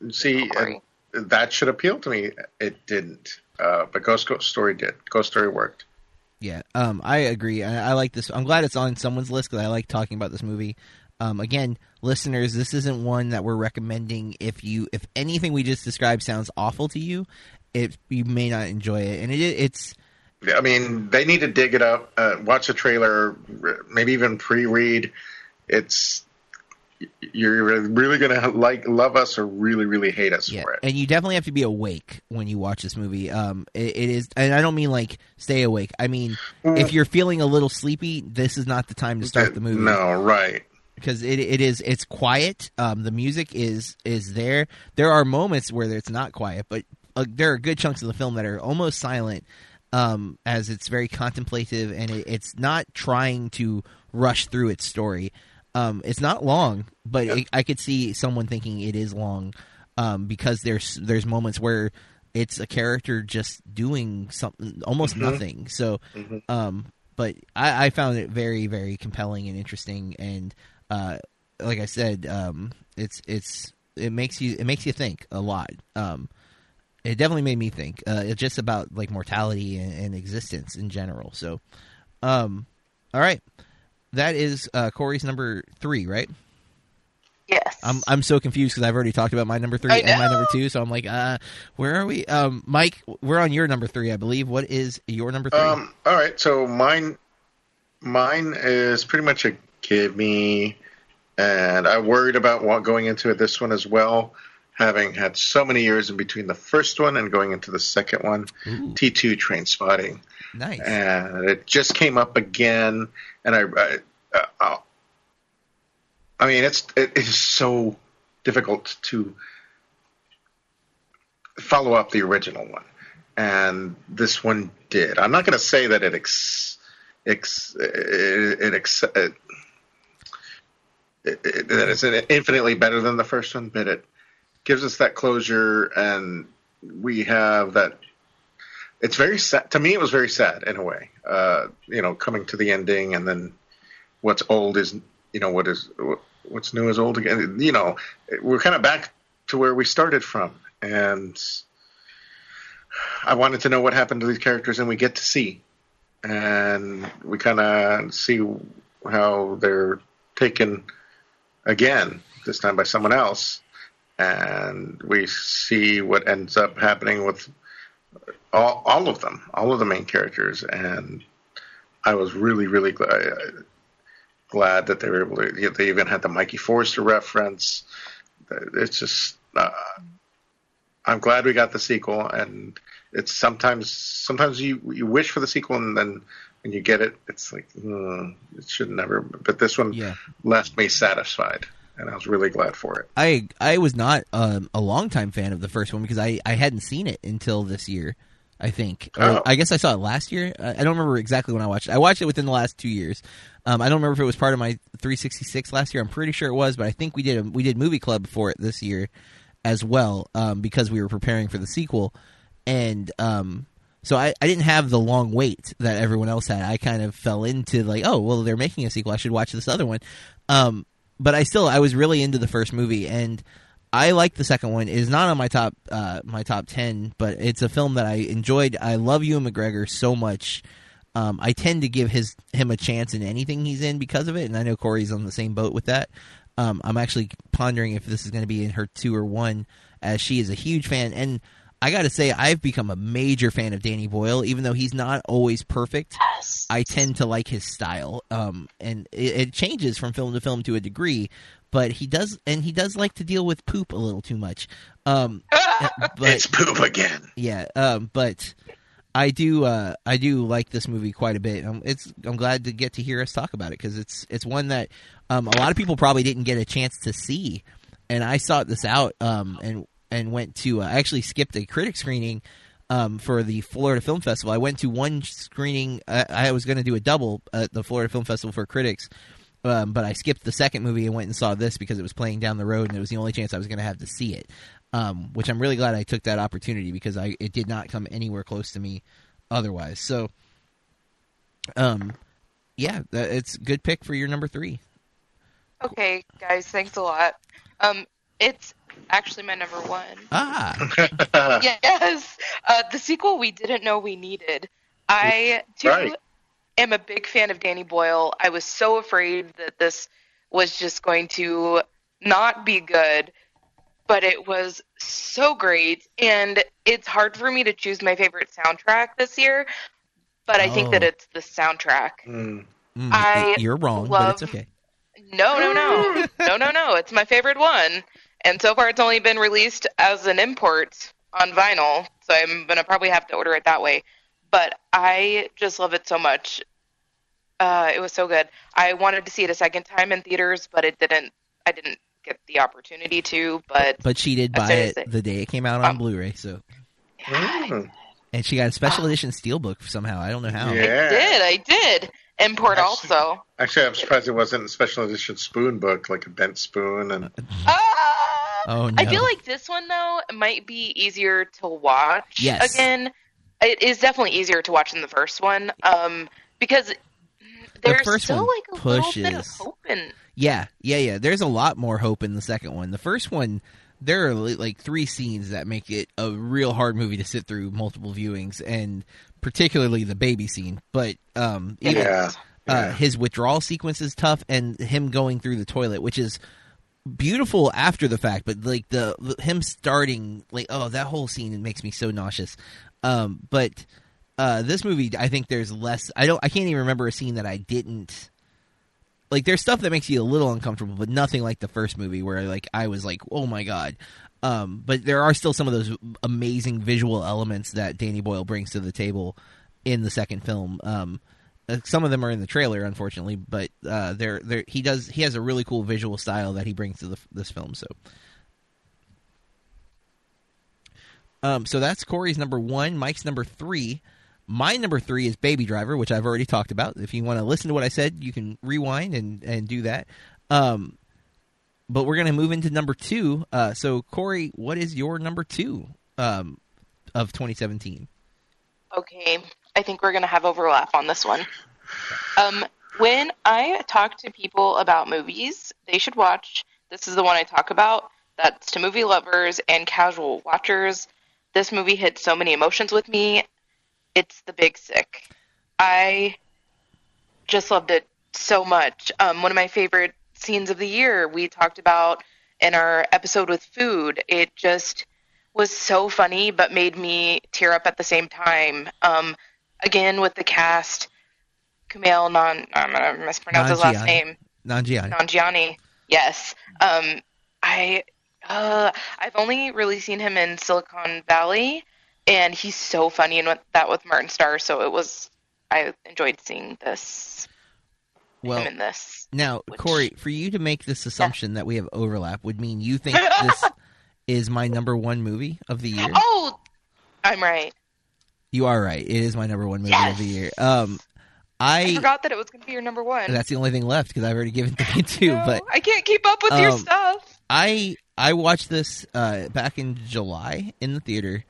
see, Corey. and that should appeal to me. It didn't, uh, but Ghost Ghost Story did. Ghost Story worked. yeah, um, I agree. I, I like this. I'm glad it's on someone's list because I like talking about this movie. Um, again, listeners, this isn't one that we're recommending. If you, if anything we just described sounds awful to you, it you may not enjoy it, and it it's I mean, they need to dig it up, uh, watch the trailer, maybe even pre-read. It's you're really gonna like love us or really really hate us yeah, for it. and you definitely have to be awake when you watch this movie. Um, it, it is, and I don't mean like stay awake. I mean if you're feeling a little sleepy, this is not the time to start the movie. No, right. because it it is it's quiet. Um, the music is is there. There are moments where it's not quiet, but uh, there are good chunks of the film that are almost silent. Um, as it's very contemplative and it, it's not trying to rush through its story. Um, it's not long, but it, I could see someone thinking it is long um, because there's there's moments where it's a character just doing something almost nothing. So, um, but I, I found it very very compelling and interesting, and uh, like I said, um, it's it's it makes you it makes you think a lot. Um, it definitely made me think. Uh, it's just about like mortality and, and existence in general. So, um, all right, that is uh, Corey's number three, right? Yes. I'm I'm so confused because I've already talked about my number three and my number two. So I'm like, uh, where are we? Um, Mike, we're on your number three, I believe. What is your number three? Um, all right, so mine, mine is pretty much a give me, and I worried about what going into it, this one as well, having had so many years in between the first one and going into the second one. Ooh, T two Trainspotting, nice. and it just came up again, and I, I, uh, I mean, it's it is so difficult to follow up the original one, and this one did. I'm not going to say that it ex, ex it, it, ex, it, it, it that it's infinitely better than the first one, but it gives us that closure, and we have that. It's very sad to me. It was very sad in a way. Uh, you know, coming to the ending, and then what's old is you know what is what's new is old again. You know, we're kind of back to where we started from, and I wanted to know what happened to these characters, and we get to see, and we kind of see how they're taken again this time by someone else, and we see what ends up happening with all, all of them, all of the main characters, and I was really, really glad glad that they were able to. They even had the Mikey Forrester reference. It's just, uh, I'm glad we got the sequel, and it's sometimes sometimes you you wish for the sequel and then when you get it, it's like mm, it should never. But this one Yeah. left me satisfied, and I was really glad for it. I I was not um, a longtime fan of the first one because I, I hadn't seen it until this year. I think. Oh. I guess I saw it last year. I don't remember exactly when I watched it. I watched it within the last two years. Um, I don't remember if it was part of my 366 last year. I'm pretty sure it was, but I think we did a, we did movie club for it this year as well um, because we were preparing for the sequel, and um, so I, I didn't have the long wait that everyone else had. I kind of fell into like, oh well, they're making a sequel. I should watch this other one. Um, but I still I was really into the first movie, and I like the second one. It is not on my top uh, my top ten, but it's a film that I enjoyed. I love Ewan McGregor so much. Um, I tend to give his him a chance in anything he's in because of it, and I know Corey's on the same boat with that. Um, I'm actually pondering if this is going to be in her two or one, as she is a huge fan. And I got to say, I've become a major fan of Danny Boyle, even though he's not always perfect. Yes. I tend to like his style, um, and it, it changes from film to film to a degree. But he does, and he does like to deal with poop a little too much. Um, but it's poop again. yeah, um, but I do uh, I do like this movie quite a bit. Um, it's I'm glad to get to hear us talk about it because it's it's one that um, a lot of people probably didn't get a chance to see, and I sought this out um, and and went to uh, I actually skipped a critic screening um, for the Florida Film Festival. I went to one screening. I, I was going to do a double at the Florida Film Festival for critics. Um, but I skipped the second movie and went and saw this because it was playing down the road and it was the only chance I was going to have to see it. Um, which I'm really glad I took that opportunity because I it did not come anywhere close to me otherwise. So, um, yeah, that, it's good pick for your number three. Okay, guys, thanks a lot. Um, it's actually my number one. Ah, Yes, uh, the sequel we didn't know we needed. I too Right. am a big fan of Danny Boyle. I was so afraid that this was just going to not be good, but it was so great. And it's hard for me to choose my favorite soundtrack this year, but I think Oh. that it's the soundtrack. Mm. Mm, I you're wrong, but it's okay. No, no, no. no, no, no. It's my favorite one. And so far, it's only been released as an import on vinyl. So I'm going to probably have to order it that way. But I just love it so much. Uh, it was so good. I wanted to see it a second time in theaters, but it didn't. I didn't get the opportunity to. But But she did buy it it- the day it came out on Um, Blu-ray. So, Mm. and she got a special edition steelbook somehow. I don't know how. Yeah. I did. I did. Import Actually- also. Actually, I'm surprised it wasn't a special edition spoon book, like a bent spoon. And Ah! Oh no! I feel like this one though might be easier to watch Yes. again. It is definitely easier to watch than the first one, um, because there's first still one like a little bit of hope in. Yeah, yeah, yeah. There's a lot more hope in the second one. The first one, there are like three scenes that make it a real hard movie to sit through multiple viewings, and particularly the baby scene. But um, even yeah, uh, yeah. his withdrawal sequence is tough, and him going through the toilet, which is beautiful after the fact. But like the him starting, like oh, that whole scene makes me so nauseous. Um, but uh, this movie, I think there's less. I don't. I can't even remember a scene that I didn't. Like there's stuff that makes you a little uncomfortable, but nothing like the first movie where like I was like, oh my god. Um, but there are still some of those amazing visual elements that Danny Boyle brings to the table in the second film. Um, some of them are in the trailer, unfortunately, but uh, they're, they're, he does he has a really cool visual style that he brings to the, this film. So, um, so that's Corey's number one. Mike's number three. My number three is Baby Driver, which I've already talked about. If you want to listen to what I said, you can rewind and and do that. Um, but we're gonna move into number two. Uh, so Corey, what is your number two um, of 2017? Okay, I think we're gonna have overlap on this one. Um, when I talk to people about movies, they should watch. This is the one I talk about. That's to movie lovers and casual watchers. This movie hit so many emotions with me. It's The Big Sick. I just loved it so much. Um, one of my favorite scenes of the year we talked about in our episode with food. It just was so funny, but made me tear up at the same time. Um, again, with the cast, Kumail Non, I'm gonna mispronounce his last name. Nanjiani. Nanjiani. Yes. Um, I uh, I've only really seen him in Silicon Valley, and he's so funny in that with Martin Starr. So it was I enjoyed seeing this Well, him in this. now which- Corey, for you to make this assumption that we have overlap would mean you think this is my number one movie of the year. Oh, I'm right. You are right. It is my number one movie Yes! of the year. Um, I, I forgot that it was going to be your number one. that's the only thing left because I've already given three two. No, But I can't keep up with your um, stuff. I I watched this uh, back in July in the theater,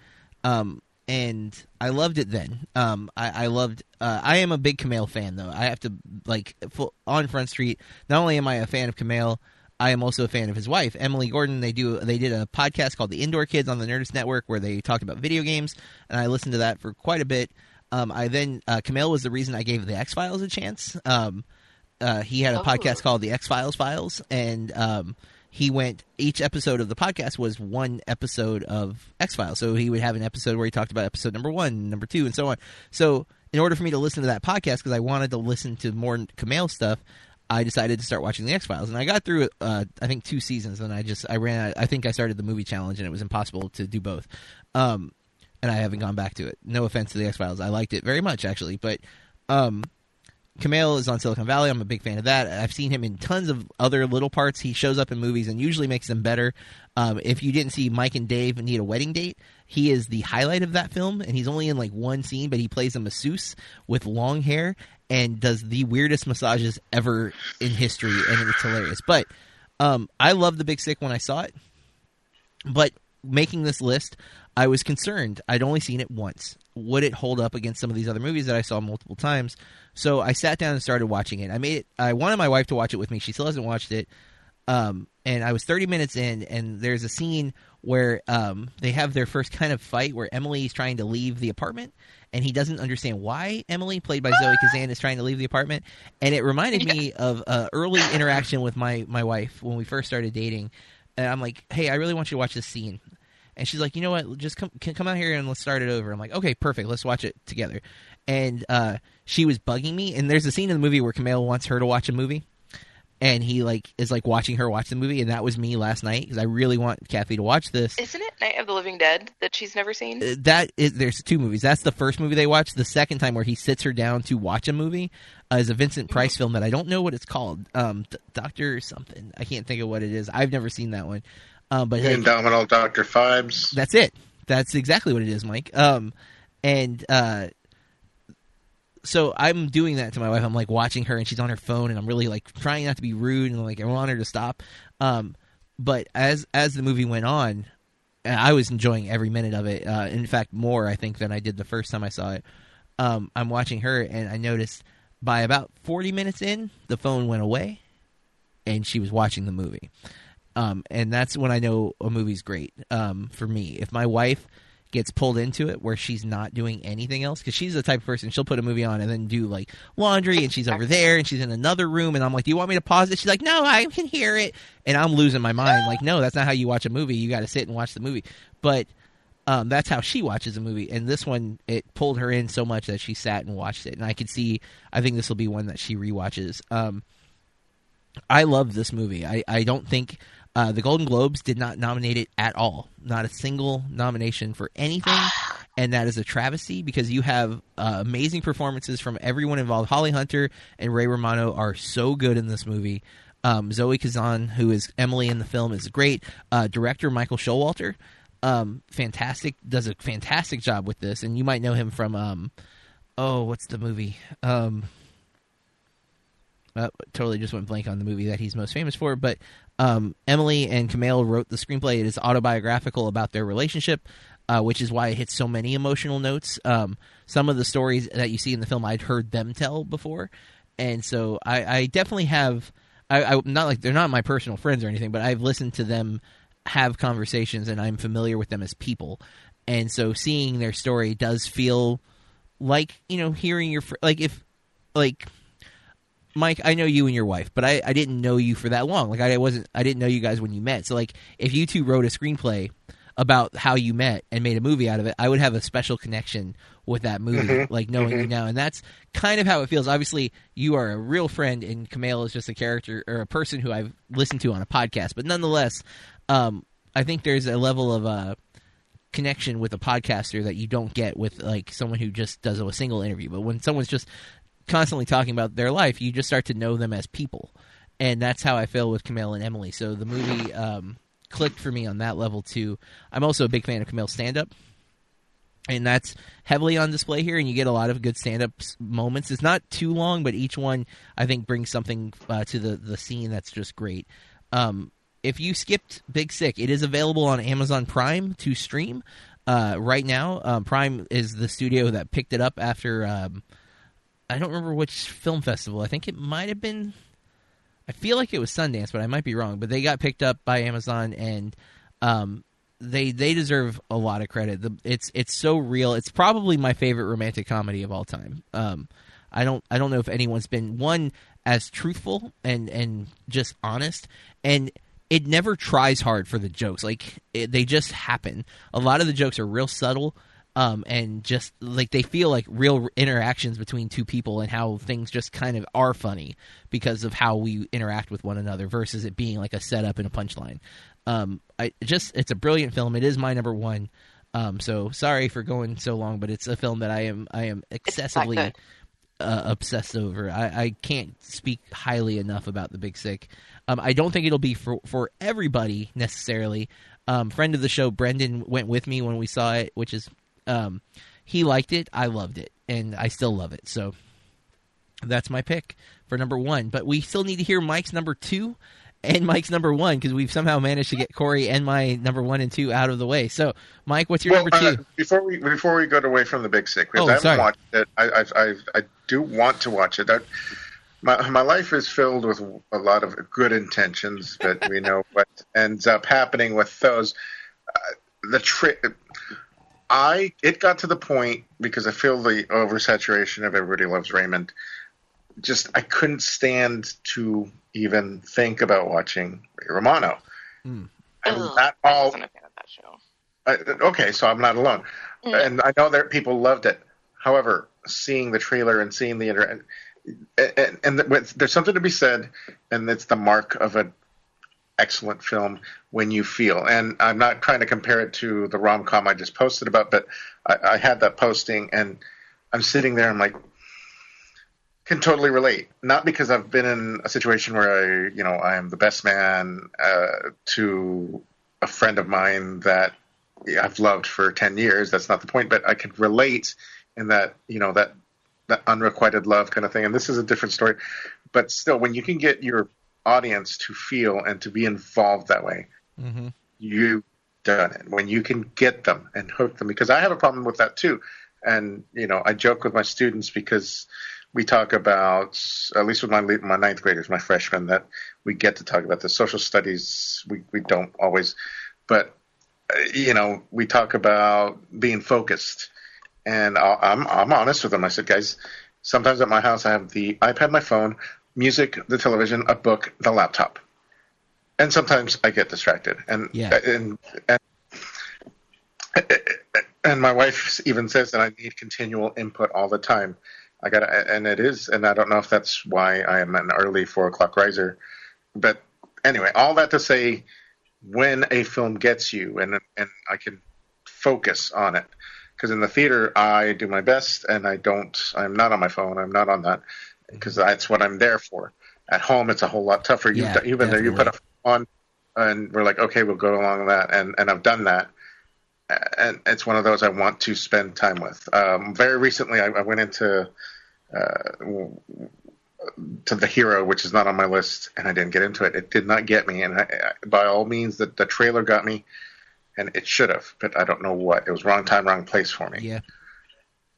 um, and I loved it then. Um, I, I loved. Uh, I am a big Kumail fan, though. I have to like full, on Front Street. Not only am I a fan of Kumail, I am also a fan of his wife, Emily Gordon. They do they did a podcast called The Indoor Kids on the Nerdist Network where they talked about video games, and I listened to that for quite a bit. Um, I then uh, Kumail was the reason I gave the X Files a chance. Um, uh, he had a Oh. podcast called the X Files Files, and um, he went. Each episode of the podcast was one episode of X Files. So he would have an episode where he talked about episode number one, number two, and so on. So in order for me to listen to that podcast, because I wanted to listen to more Kumail stuff, I decided to start watching the X Files, and I got through uh, I think two seasons, and I just I ran. I think I started the movie challenge, and it was impossible to do both. Um, and I haven't gone back to it. No offense to the X Files, I liked it very much actually, but um, Kumail is on Silicon Valley. I'm a big fan of that. I've seen him in tons of other little parts. He shows up in movies and usually makes them better. Um, if you didn't see Mike and Dave need a wedding date, he is the highlight of that film, and he's only in like one scene, but he plays a masseuse with long hair and does the weirdest massages ever in history, and it's hilarious. But um, I love The Big Sick when I saw it, but making this list, I was concerned. I'd only seen it once. Would it hold up against some of these other movies that I saw multiple times? So I sat down and started watching it. I made it. I wanted my wife to watch it with me. She still hasn't watched it. Um, and I was 30 minutes in, and there's a scene where um, they have their first kind of fight where Emily's trying to leave the apartment, and he doesn't understand why Emily, played by Zoe Kazan, is trying to leave the apartment. And it reminded me of uh, early interaction with my my wife when we first started dating. And I'm like, hey, I really want you to watch this scene. And she's like, you know what? Just come can come out here and let's start it over. I'm like, okay, perfect. Let's watch it together. And uh, she was bugging me. And there's a scene in the movie where Kumail wants her to watch a movie, and he like is like watching her watch the movie. And that was me last night because I really want Kathy to watch this. Isn't it Night of the Living Dead that she's never seen? Uh, That is, there's two movies. That's the first movie they watched. The second time where he sits her down to watch a movie uh, is a Vincent Price film that I don't know what it's called. Um, D- Doctor something. I can't think of what it is. I've never seen that one. Um, but hey, Abominable Doctor Phibes. that's it. That's exactly what it is, Mike. Um, and uh, so I'm doing that to my wife. I'm like watching her, and she's on her phone, and I'm really like trying not to be rude, and like I want her to stop. Um, but as as the movie went on, I was enjoying every minute of it. Uh, in fact, more I think than I did the first time I saw it. Um, I'm watching her, and I noticed by about 40 minutes in, the phone went away, and she was watching the movie. Um, and that's when I know a movie's great um, for me. If my wife gets pulled into it where she's not doing anything else, because she's the type of person she'll put a movie on and then do like laundry, and she's over there and she's in another room, and I'm like, "Do you want me to pause it?" She's like, "No, I can hear it," and I'm losing my mind. Like, no, that's not how you watch a movie. You got to sit and watch the movie. But um, that's how she watches a movie. And this one, it pulled her in so much that she sat and watched it. And I could see, I think this will be one that she rewatches. Um, I love this movie. I, I don't think uh, the Golden Globes did not nominate it at all. Not a single nomination for anything. And that is a travesty because you have uh, amazing performances from everyone involved. Holly Hunter and Ray Romano are so good in this movie. Um, Zoe Kazan, who is Emily in the film, is great. Uh, director Michael Showalter, um, fantastic, does a fantastic job with this. And you might know him from, um, oh, what's the movie? Uh, totally just went blank on the movie that he's most famous for. But um, Emily and Kumail wrote the screenplay. It is autobiographical about their relationship, uh, which is why it hits so many emotional notes. Um, some of the stories that you see in the film, I'd heard them tell before, and so I, I definitely have. I, I not like they're not my personal friends or anything, but I've listened to them have conversations, and I'm familiar with them as people, and so seeing their story does feel like you know hearing your fr- like if like Mike, I know you and your wife, but I, I didn't know you for that long. Like I wasn't I didn't know you guys when you met. So like if you two wrote a screenplay about how you met and made a movie out of it, I would have a special connection with that movie, like knowing you now. And that's kind of how it feels. Obviously, you are a real friend, and Kumail is just a character or a person who I've listened to on a podcast. But nonetheless, um, I think there's a level of uh, connection with a podcaster that you don't get with like someone who just does a single interview. But when someone's just constantly talking about their life, you just start to know them as people, and that's how I feel with Kumail and Emily. So the movie um, clicked for me on that level too. I'm also a big fan of Kumail's stand up. And that's heavily on display here, and you get a lot of good stand-up moments. It's not too long, but each one I think brings something uh, to the the scene that's just great. Um, if you skipped Big Sick, it is available on Amazon Prime to stream uh, right now. Um, Prime is the studio that picked it up after um, I don't remember which film festival. I think it might have been. I feel like it was Sundance, but I might be wrong. But they got picked up by Amazon, and um, they they deserve a lot of credit. The, it's it's so real. It's probably my favorite romantic comedy of all time. Um, I don't I don't know if anyone's been one as truthful and and just honest and it never tries hard for the jokes like it, they just happen a lot of the jokes are real subtle um, and just like they feel like real interactions between two people and how things just kind of are funny because of how we interact with one another versus it being like a setup and a punchline um, I just it's a brilliant film it is my number one um, so sorry for going so long but it's a film that i am i am excessively uh, obsessed over. I, I can't speak highly enough about the Big Sick. Um, I don't think it'll be for for everybody necessarily. Um, friend of the show, Brendan, went with me when we saw it, which is um, he liked it. I loved it, and I still love it. So that's my pick for number one. But we still need to hear Mike's number two and Mike's number one because we've somehow managed to get Corey and my number one and two out of the way. So, Mike, what's your well, number two? uh, before we before we go away from the Big Sick, because Oh, I haven't sorry. watched it. I, I I I do want to watch it. I, my my life is filled with a lot of good intentions, but we know what ends up happening with those. Uh, the tri- I it got to the point because I feel the oversaturation of Everybody Loves Raymond. Just I couldn't stand to even think about watching Ray Romano. Hmm. And Ugh, that I wasn't a fan of that show. uh, okay, so I'm not alone, Mm. and I know that people loved it. However, seeing the trailer and seeing the inter- and, and, and the- there's something to be said, and it's the mark of an excellent film when you feel. And I'm not trying to compare it to the rom com I just posted about, but I, I had that posting, and I'm sitting there, and I'm like, can totally relate. Not because I've been in a situation where I, you know, I am the best man uh, to a friend of mine that I've loved for 10 years. That's not the point, but I could relate in that, you know, that, that unrequited love kind of thing. And this is a different story, but still, when you can get your audience to feel and to be involved that way, Mm-hmm. you've done it. When you can get them and hook them, because I have a problem with that too. And, you know, I joke with my students because we talk about, at least with my my ninth graders, my freshmen, that we get to talk about the social studies. We we don't always, but uh, you know, we talk about being focused. And I'll, I'm I'm honest with them. I said, guys, sometimes at my house I have the iPad, my phone, music, the television, a book, the laptop, and sometimes I get distracted. And Yeah. and and and my wife even says that I need continual input all the time. I got and it is, and I don't know if that's why I am an early four o'clock riser, but anyway, all that to say, when a film gets you and and I can focus on it, because in the theater I do my best and I don't. I'm not on my phone. I'm not on that because that's what I'm there for. At home, it's a whole lot tougher. You've, Yeah, done- you've been there. You put a definitely. on, and we're like, okay, we'll go along with that, and and I've done that and it's one of those I want to spend time with. Um, very recently, I, I went into uh, to the hero, which is not on my list, and I didn't get into it. It did not get me, and I, I, by all means, the, the trailer got me, and it should have, but I don't know what. It was wrong time, wrong place for me. Yeah.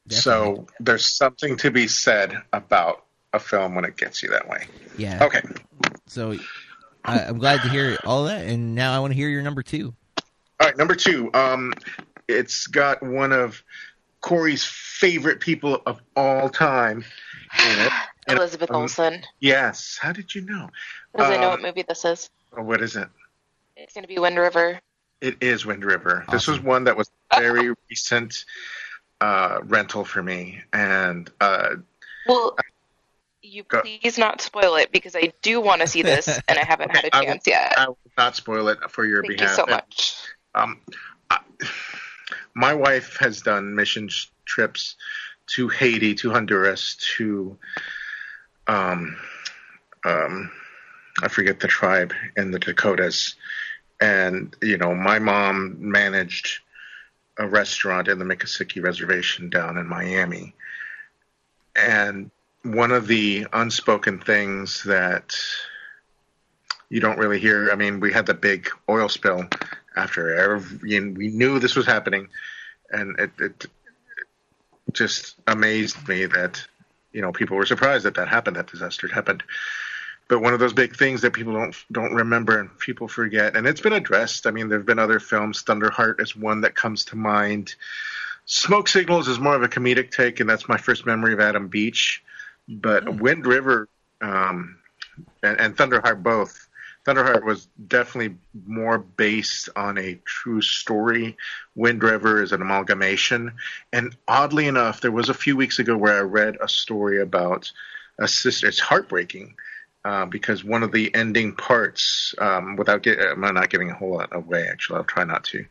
so there's something to be said about a film when it gets you that way. Yeah. Okay, So I, I'm glad to hear all that, and now I want to hear your number two. All right, number two. Um, it's got one of Corey's favorite people of all time in it. And, Elizabeth um, Olsen. Yes. How did you know? Does I know uh, what movie this is? Oh, What is it? It's going to be Wind River. It is Wind River. This was one that was very recent uh, rental for me, and uh, Well, you Go- please not spoil it because I do want to see this and I haven't had a I will- chance yet. I will not spoil it for your Thank you behalf. so much. Um, I, my wife has done mission trips to Haiti, to Honduras, to um, um, I forget the tribe in the Dakotas, and you know, my mom managed a restaurant in the Miccosukee Reservation down in Miami, and one of the unspoken things that you don't really hear. I mean, we had the big oil spill after every, we knew this was happening, and it, it just amazed me that you know people were surprised that that happened, that disaster happened. But one of those big things that people don't don't remember and people forget, and it's been addressed. I mean, there have been other films. Thunderheart is one that comes to mind. Smoke Signals is more of a comedic take, and that's my first memory of Adam Beach. But Wind River um, and, and Thunderheart both Thunderheart was definitely more based on a true story. Wind River is an amalgamation. And oddly enough, there was a few weeks ago where I read a story about a sister. It's heartbreaking uh, because one of the ending parts, um, without get, I'm not giving a whole lot away, actually, I'll try not to,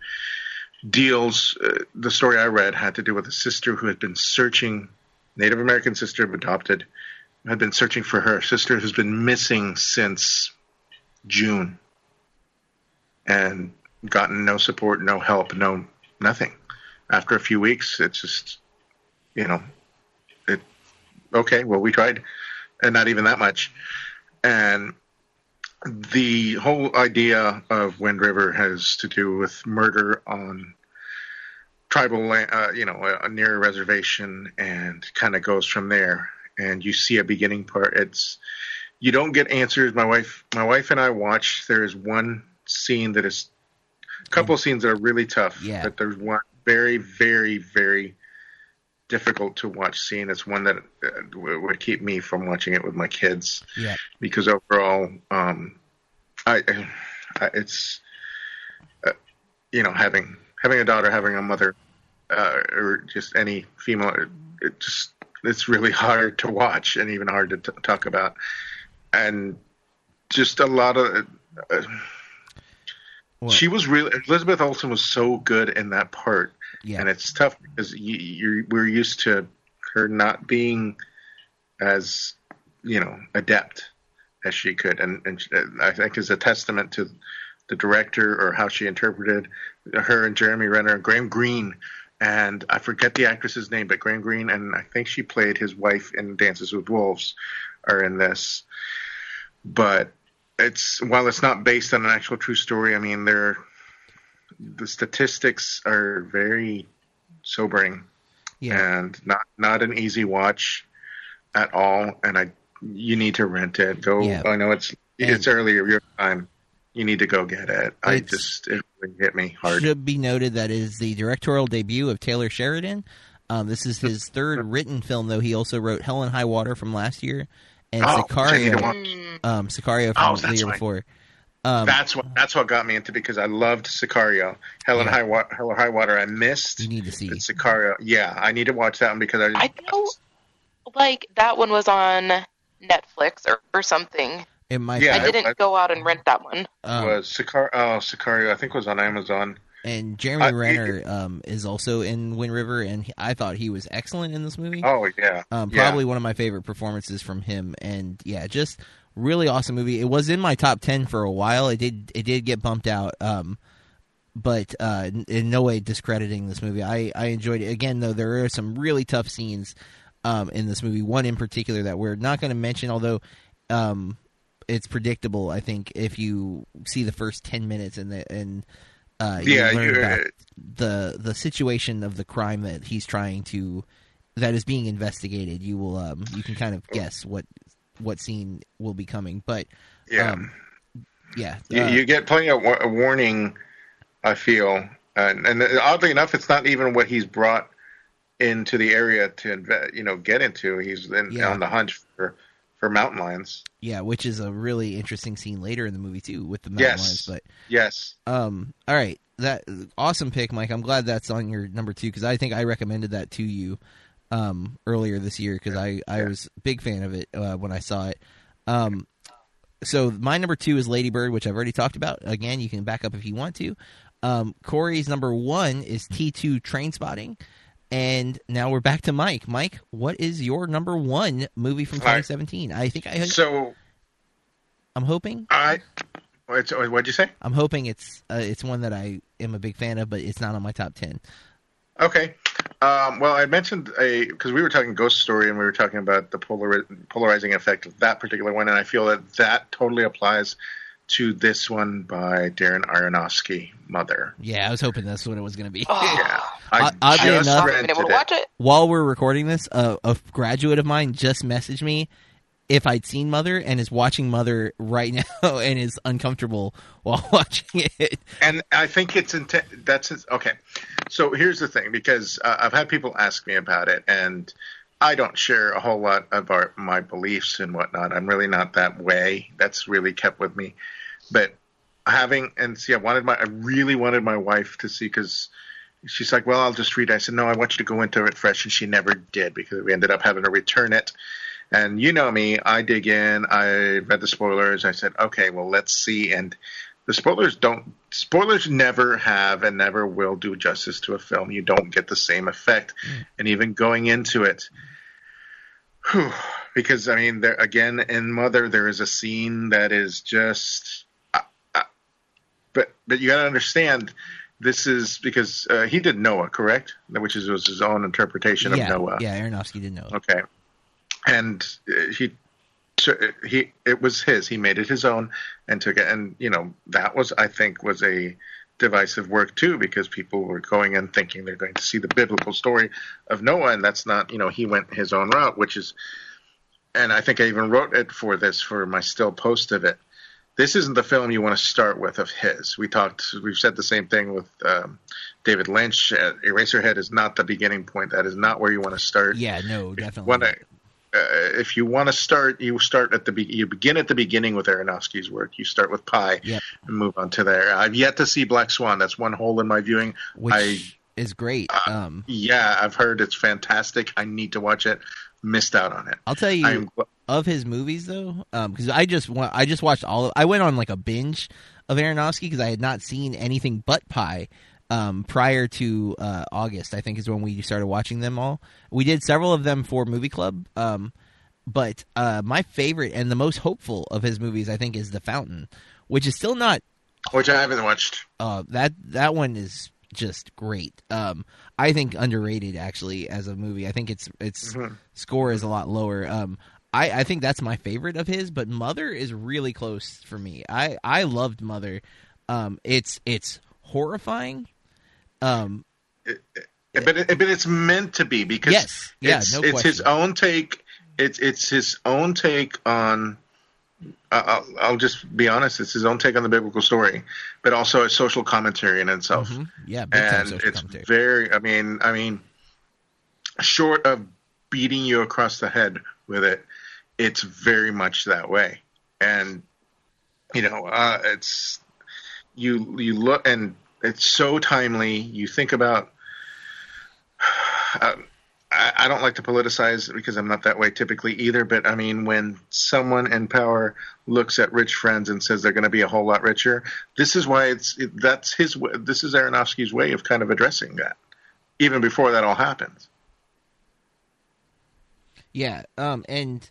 deals, uh, the story I read had to do with a sister who had been searching, Native American sister, adopted, had been searching for her sister who's been missing since June and gotten no support, no help, no nothing. After a few weeks, it's just, you know, it, okay, well, we tried, and not even that much. And the whole idea of Wind River has to do with murder on tribal land, uh, you know, a, a near reservation, and kind of goes from there. And you see a beginning part. It's you don't get answers. My wife, my wife and I watch. There is one scene that is, a couple of scenes that are really tough. Yeah. But there's one very, very, very difficult to watch scene. It's one that uh, would keep me from watching it with my kids. Yeah. Because overall, um, I, I it's, uh, you know, having having a daughter, having a mother, uh, or just any female, it just it's really hard to watch and even hard to t- talk about and just a lot of. Uh, she was really Elizabeth Olsen was so good in that part, Yeah. and it's tough because you, you're we're used to her not being as you know adept as she could, and and I think is a testament to the director or how she interpreted her and Jeremy Renner, and Graham Greene, and I forget the actress's name, but Graham Greene, and I think she played his wife in Dances with Wolves, are in this but it's while it's not based on an actual true story. I mean, there the statistics are very sobering Yeah. and not not an easy watch at all. And I you need to rent it. Go. Yeah. I know it's it's earlier your time. You need to go get it. I It's- just it really hit me hard. Should be noted that it is the directorial debut of Taylor Sheridan. Um, this is his third written film, though. He also wrote Hell and High Water from last year and Oh, which I need to Sicario, um, Sicario Oh, from the year right. before. Um, That's what that's what got me into because I loved Sicario. Hell and Yeah. High Water. Hell and High Water. I missed. you need to see. Sicario. Yeah, I need to watch that one because I. I know, like that one was on Netflix or, or something. It might. Yeah, I I- didn't I- go out and rent that one. um, was Sicario. Oh, Sicario. I think was on Amazon. and Jeremy I- Renner um, is also in Wind River, and he- I thought he was excellent in this movie. Oh yeah. Um, Yeah. probably one of my favorite performances from him, and yeah, just really awesome movie. It was in my top ten for a while. It did it did get bumped out, um, but uh, in- in no way discrediting this movie. I I enjoyed it. Again, though, there are some really tough scenes um, in this movie. One in particular that we're not going to mention, although. Um, it's predictable. I think if you see the first ten minutes and the and uh, you Yeah, learn about the the situation of the crime that he's trying to that is being investigated, you will um you can kind of guess what what scene will be coming. But Yeah. um, yeah, you, uh, you get plenty of wa- a warning. I feel, and, and oddly enough, it's not even what he's brought into the area to inve- you know get into. He's in, Yeah. on the hunt for for mountain lions. yeah, which is a really interesting scene later in the movie too with the mountain Yes. lions. But Yes. Um. All right. That awesome pick, Mike. I'm glad that's on your number two because I think I recommended that to you um, earlier this year because I I was a big fan of it uh, when I saw it. Um. So my number two is Lady Bird, which I've already talked about. Again, you can back up if you want to. Um, Corey's number one is T2 Trainspotting. And now we're back to Mike. Mike, what is your number one movie from All right. 2017? I think I, So I'm hoping, I, what's- what'd you say? I'm hoping it's uh, it's one that I am a big fan of, but it's not on my top ten. Okay. Um, well, I mentioned a because we were talking Ghost Story and we were talking about the polari- polarizing effect of that particular one, and I feel that that totally applies to this one by Darren Aronofsky, Mother. Yeah, I was hoping that's what it was going to be. Oh, Yeah, I Uh, oddly just enough- I've rented able to it. watch it. While we're recording this, uh, a graduate of mine just messaged me if I'd seen Mother and is watching Mother right now and is uncomfortable while watching it. and I think it's intent. That's his, okay. So here's the thing, because uh, I've had people ask me about it, and I don't share a whole lot of our, my beliefs and whatnot. I'm really not that way. That's really kept with me. But having and see, I wanted my, I really wanted my wife to see because she's like, well, I'll just read. it. I said, no, I want you to go into it fresh, and she never did because we ended up having to return it. And you know me, I dig in. I read the spoilers. I said, okay, well, let's see. And the spoilers don't. Spoilers never have and never will do justice to a film. You don't get the same effect. And even going into it, whew, because I mean, there again in Mother, there is a scene that is just. Uh, uh, but but you got to understand. This is because uh, he did Noah, correct? Which is was his own interpretation yeah, of Noah. yeah, Aronofsky didn't know. Okay, and uh, he, he, it was his. He made it his own and took it. And you know that was, I think, was a divisive work too because people were going in thinking they're going to see the biblical story of Noah, and that's not. You know, he went his own route, which is. And I think I even wrote it for this for my still post of it. This isn't the film you want to start with of his. We talked. We've said the same thing with um, David Lynch. Uh, Eraserhead is not the beginning point. That is not where you want to start Yeah, no, definitely. Uh, if you want to start, you start at the be- you begin at the beginning with Aronofsky's work. You start with Pi Yep. and move on to there. I've yet to see Black Swan. That's one hole in my viewing. which I is great. Um, yeah, I've heard it's fantastic. I need to watch it. Missed out on it. I'll tell you, I'm of his movies though because i just wa- i just watched all of i went on like a binge of aronofsky because i had not seen anything but Pi um, prior to uh, august i think is when we started watching them all we did several of them for movie club um, but uh, my favorite and the most hopeful of his movies i think is the fountain which is still not which I haven't watched. uh, that that one is just great. Um, I think underrated actually as a movie. I think its its score is a lot lower. Um, I, I think that's my favorite of his, but Mother is really close for me. I, I loved Mother. Um, it's it's horrifying. Um, But it, but it's meant to be because Yes. Yeah, it's, no it's his own take. It's it's his own take on. I'll, I'll just be honest. It's his own take on the biblical story, but also a social commentary in itself. mhm. yeah, big and it's commentary. very. I mean, I mean, short of beating you across the head with it, it's very much that way. And you know, uh, it's you you look and it's so timely. You think about. Uh, I, don't like to politicize because I'm not that way typically either. But I mean, when someone in power looks at rich friends and says they're going to be a whole lot richer, this is why it's it, that's his. This is Aronofsky's way of kind of addressing that, even before that all happens. Yeah, um, and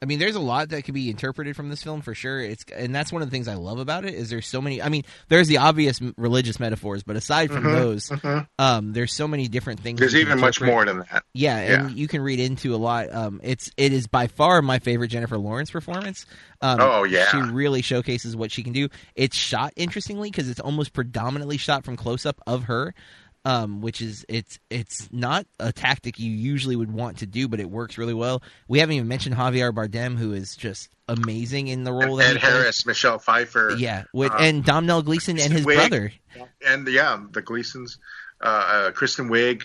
I mean, there's a lot that could be interpreted from this film for sure. It's and that's one of the things I love about it is there's so many. I mean, there's the obvious religious metaphors, but aside from those, um, there's so many different things. Mm-hmm, There's even much more than that. Yeah, and you can read into a lot. Um, it's it is by far my favorite Jennifer Lawrence performance. Um, Oh, yeah. she really showcases what she can do. It's shot interestingly because it's almost predominantly shot from close up of her, um, which is it's it's not a tactic you usually would want to do, but it works really well. We haven't even mentioned Javier Bardem, who is just amazing in the role that Ed. Harris, Michelle Pfeiffer, Yeah, with, uh, and Domhnall Gleeson and his brother. and yeah, the Gleesons, uh, uh, Kristen Wiig.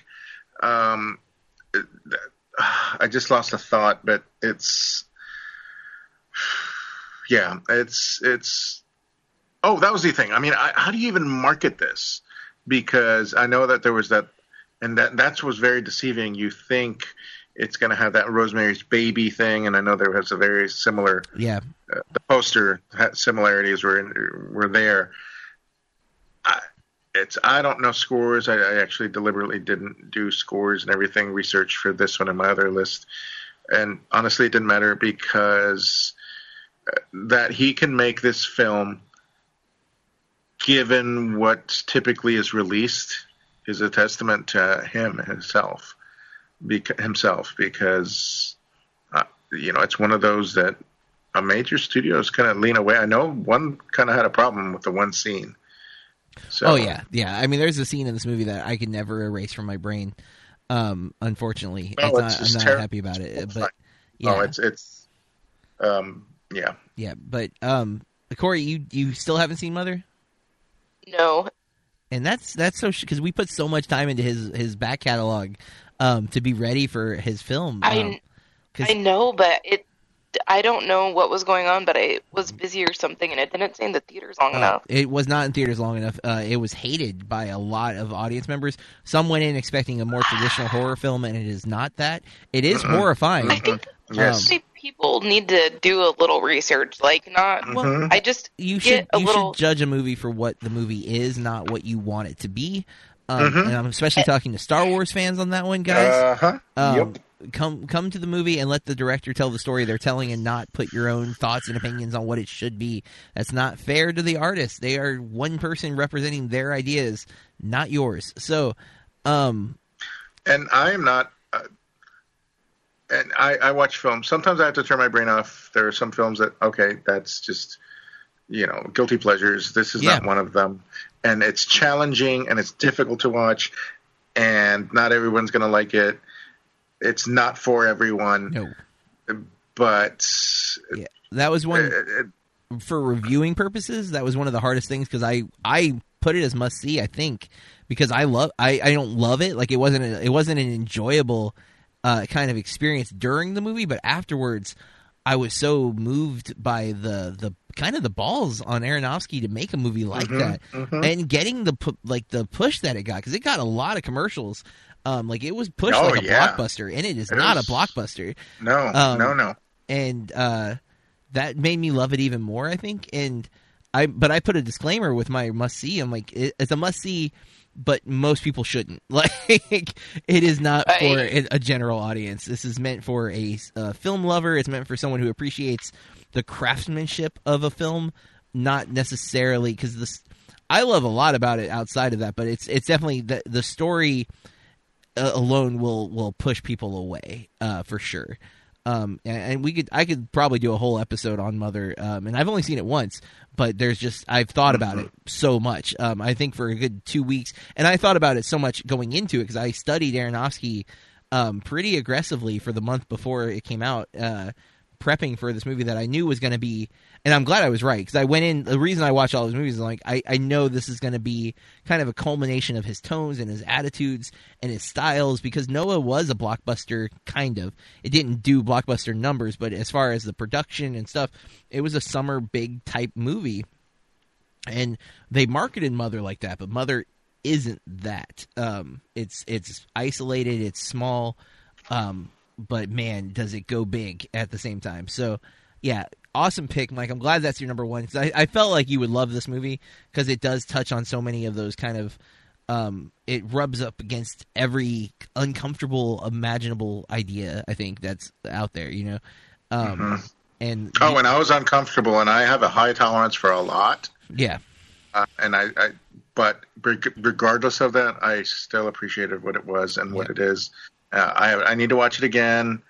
Um, I just lost a thought, but it's yeah, it's it's. Oh, that was the thing. I mean, I, how do you even market this? Because I know that there was that, and that that was very deceiving. You think it's going to have that Rosemary's Baby thing, and I know there was a very similar Yeah, the poster similarities were in, were there. I, it's I don't know scores. I, I actually deliberately didn't do scores and everything research for this one and my other list, and honestly, it didn't matter because uh, that he can make this film, given what typically is released, is a testament to him himself, beca- himself because uh, you know it's one of those that a major studio is kind of lean away. I know one kind of had a problem with the one scene. So, Oh yeah, yeah. I mean, there's a scene in this movie that I can never erase from my brain. Um, unfortunately, No, not, I'm not terrible. happy about it. But yeah, Oh, it's it's um yeah. yeah. But um, Corey, you you still haven't seen Mother, No, and that's that's so because we put so much time into his his back catalog um to be ready for his film. I um, 'cause- I know, but it. I don't know what was going on, but I was busy or something, and it didn't stay in the theaters long Uh, enough. it was not in theaters long enough. Uh, it was hated by a lot of audience members. Some went in expecting a more traditional horror film, and it is not that. It is horrifying. I think Yes. Um, honestly, people need to do a little research. Like, not. Mhm. I just you get should a you little. should judge a movie for what the movie is, not what you want it to be. Um, Mhm. And I'm especially talking to Star Wars fans on that one, guys. Uh huh. Um, yep. Come come to the movie and let the director tell the story they're telling, and not put your own thoughts and opinions on what it should be. That's not fair to the artist. They are one person representing their ideas, not yours. So, um, And I am not. And I, I watch films. Sometimes I have to turn my brain off. There are some films that okay, that's just you know guilty pleasures. This is not one of them. And it's challenging and it's difficult to watch, and not everyone's going to like it. It's not for everyone, no, but yeah, that was one. uh, for reviewing purposes, that was one of the hardest things because I I put it as must see. I think because I love I, I don't love it like it wasn't a, it wasn't an enjoyable uh, kind of experience during the movie, but afterwards I was so moved by the the kind of the balls on Aronofsky to make a movie like Mhm, that mhm. and getting the pu- like the push that it got because it got a lot of commercials. Um, like it was pushed Oh, like a yeah. blockbuster, and it is It not was- a blockbuster no, Um, no, no. and uh, that made me love it even more. I think, and I but I put a disclaimer with my must see. I'm like, it, it's a must see, but most people shouldn't. Like, it is not for a, a general audience. This is meant for a, uh film lover. It's meant for someone who appreciates the craftsmanship of a film, not necessarily because this. I love a lot about it outside of that, but it's it's definitely the the story uh, alone will will push people away uh, for sure. Um, and, we could I could probably do a whole episode on Mother, um, and I've only seen it once, but there's just I've thought about it so much. Um, I think for a good two weeks, and I thought about it so much going into it because I studied Aronofsky um, pretty aggressively for the month before it came out, uh, prepping for this movie that I knew was going to be. And I'm glad I was right because I went in. The reason I watch all his movies is like I, I know this is going to be kind of a culmination of his tones and his attitudes and his styles because Noah was a blockbuster kind of. It didn't do blockbuster numbers, but as far as the production and stuff, it was a summer big type movie. And they marketed Mother like that, but Mother isn't that. Um, it's it's isolated, it's small, um, but man, does it go big at the same time. So, yeah, awesome pick, Mike. I'm glad that's your number one. I, I felt like you would love this movie because it does touch on so many of those kind of. Um, it rubs up against every uncomfortable, imaginable idea. I think that's out there. You know, um, and Oh, and I was uncomfortable, and I have a high tolerance for a lot. yeah, Uh, and I, I, but regardless of that, I still appreciated what it was and what Yeah. it is. Uh, I, I need to watch it again.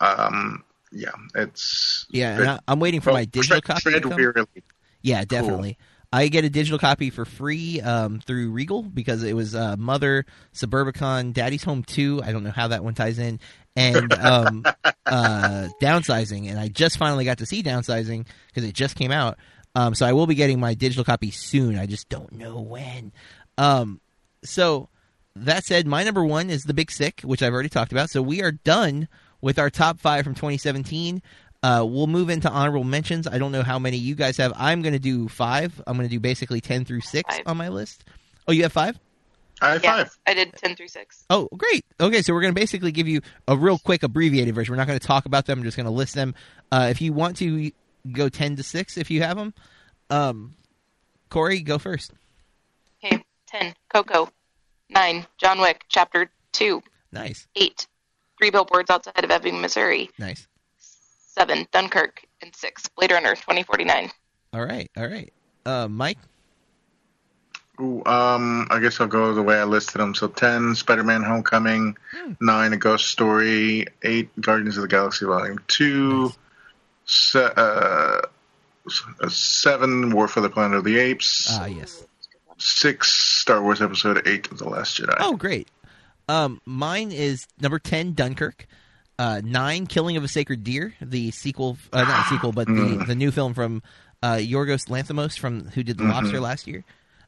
Um, yeah, it's yeah. And I, I'm waiting for my digital tread, copy. tread wearily. Yeah, definitely. I get a digital copy for free um, through Regal because it was uh, Mother, Suburbicon, Daddy's Home 2. I don't know how that one ties in. And um, uh, Downsizing. And I just finally got to see Downsizing because it just came out. Um, so I will be getting my digital copy soon. I just don't know when. Um, so that said, my number one is The Big Sick, which I've already talked about. So we are done with our top five from 2017. Uh, we'll move into honorable mentions. I don't know how many you guys have. I'm going to do five. I'm going to do basically 10 through 6 Five. on my list. Oh, you have five? I have Yeah, five. I did ten through six. Oh, great. Okay, so we're going to basically give you a real quick abbreviated version. We're not going to talk about them. I'm just going to list them. Uh, if you want to go 10 to 6, if you have them. Um, Corey, go first. Okay, Ten, Coco. Nine, John Wick, Chapter Two. Nice, Eight, Three Billboards Outside of Ebbing, Missouri. nice. Seven, Dunkirk, and six, Blade Runner 2049. All right, all right. Uh, Mike. Ooh, um, I guess I'll go the way I listed them. So ten, Spider-Man: Homecoming. Nine, A Ghost Story. Eight, Guardians of the Galaxy Volume Two. Se- uh, seven, War for the Planet of the Apes. Ah, yes. Six, Star Wars Episode Eight of the Last Jedi. Oh, great. Um, mine is number ten, Dunkirk. Uh, nine, Killing of a Sacred Deer, the sequel, uh, not a sequel, but the, the new film from uh, Yorgos Lanthimos from who did The Lobster last year.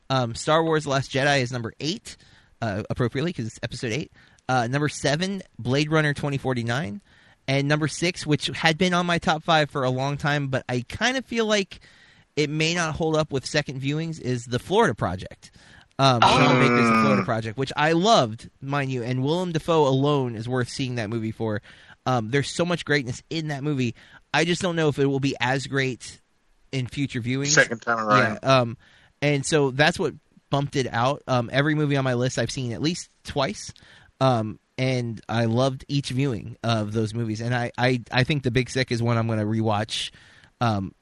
Um, Star Wars: The Last Jedi is number eight, uh, appropriately because it's episode eight. Uh, number seven, Blade Runner twenty forty nine, and number six, which had been on my top five for a long time, but I kind of feel like it may not hold up with second viewings, is the Florida Project. Um, Sean Baker's The Florida Project, which I loved, mind you, and Willem Dafoe alone is worth seeing that movie for. Um, there's so much greatness in that movie. I just don't know if it will be as great in future viewings. Second time around. Yeah, um, and so that's what bumped it out. Um, every movie on my list I've seen at least twice, um, and I loved each viewing of those movies. And I, I, I think The Big Sick is one I'm going to rewatch um,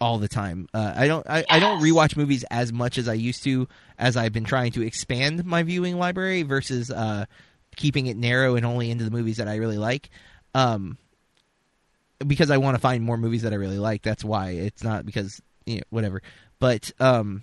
all the time. Uh, I don't, I, I don't rewatch movies as much as I used to, as I've been trying to expand my viewing library versus uh, keeping it narrow and only into the movies that I really like. Um, because I want to find more movies that I really like. That's why it's not because you know whatever. But um,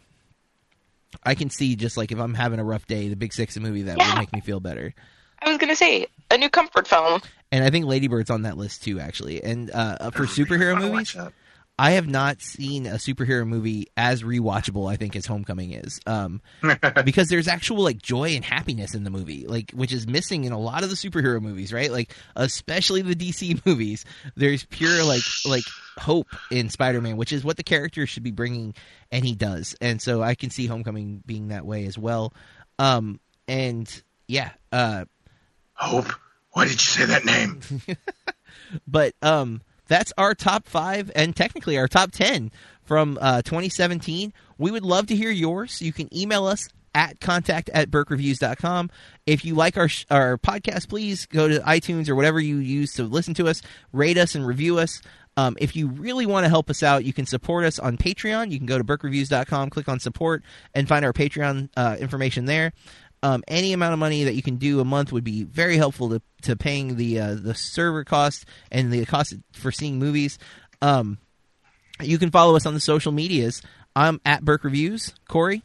I can see just like if I'm having a rough day, The Big Sick's a movie that Yeah. will make me feel better. I was gonna say a new comfort film. And I think Lady Bird's on that list too, actually. And uh, for superhero Wanna movies, watch that? I have not seen a superhero movie as rewatchable. I think as Homecoming is, um, because there's actual like joy and happiness in the movie, like which is missing in a lot of the superhero movies, right? Like especially the DC movies. There's pure like like hope in Spider-Man, which is what the character should be bringing, and he does. And so I can see Homecoming being that way as well. Um, and yeah, uh, Hope. Why did you say that name? but um that's our top five and technically our top 10 from uh, 2017 we would love to hear yours. You can email us at contact at BurkeReviews.com if you like our sh- our podcast please go to itunes or whatever you use to listen to us rate us and review us. Um, if you really want to help us out you can support us on patreon. You can go to BurkeReviews.com click on support and find our patreon uh, information there um, any amount of money that you can do a month would be very helpful to, to paying the uh, the server cost and the cost for seeing movies. Um, you can follow us on the social medias. I'm at Burke Reviews. Corey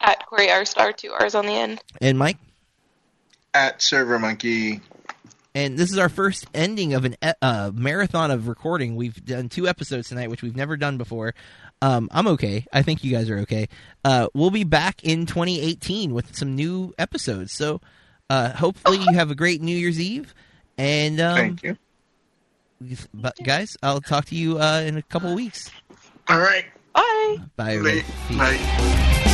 At Corey R Star, two R's on the end. and Mike. At Server Monkey. And this is our first ending of an e- uh, marathon of recording. We've done two episodes tonight, which we've never done before. Um, I'm okay. I think you guys are okay. Uh, we'll be back in 2018 with some new episodes. So uh, hopefully you have a great New Year's Eve. And um, Thank you. But guys, I'll talk to you uh, in a couple weeks. All right. Bye. Bye. everybody. Bye. Peace. Bye.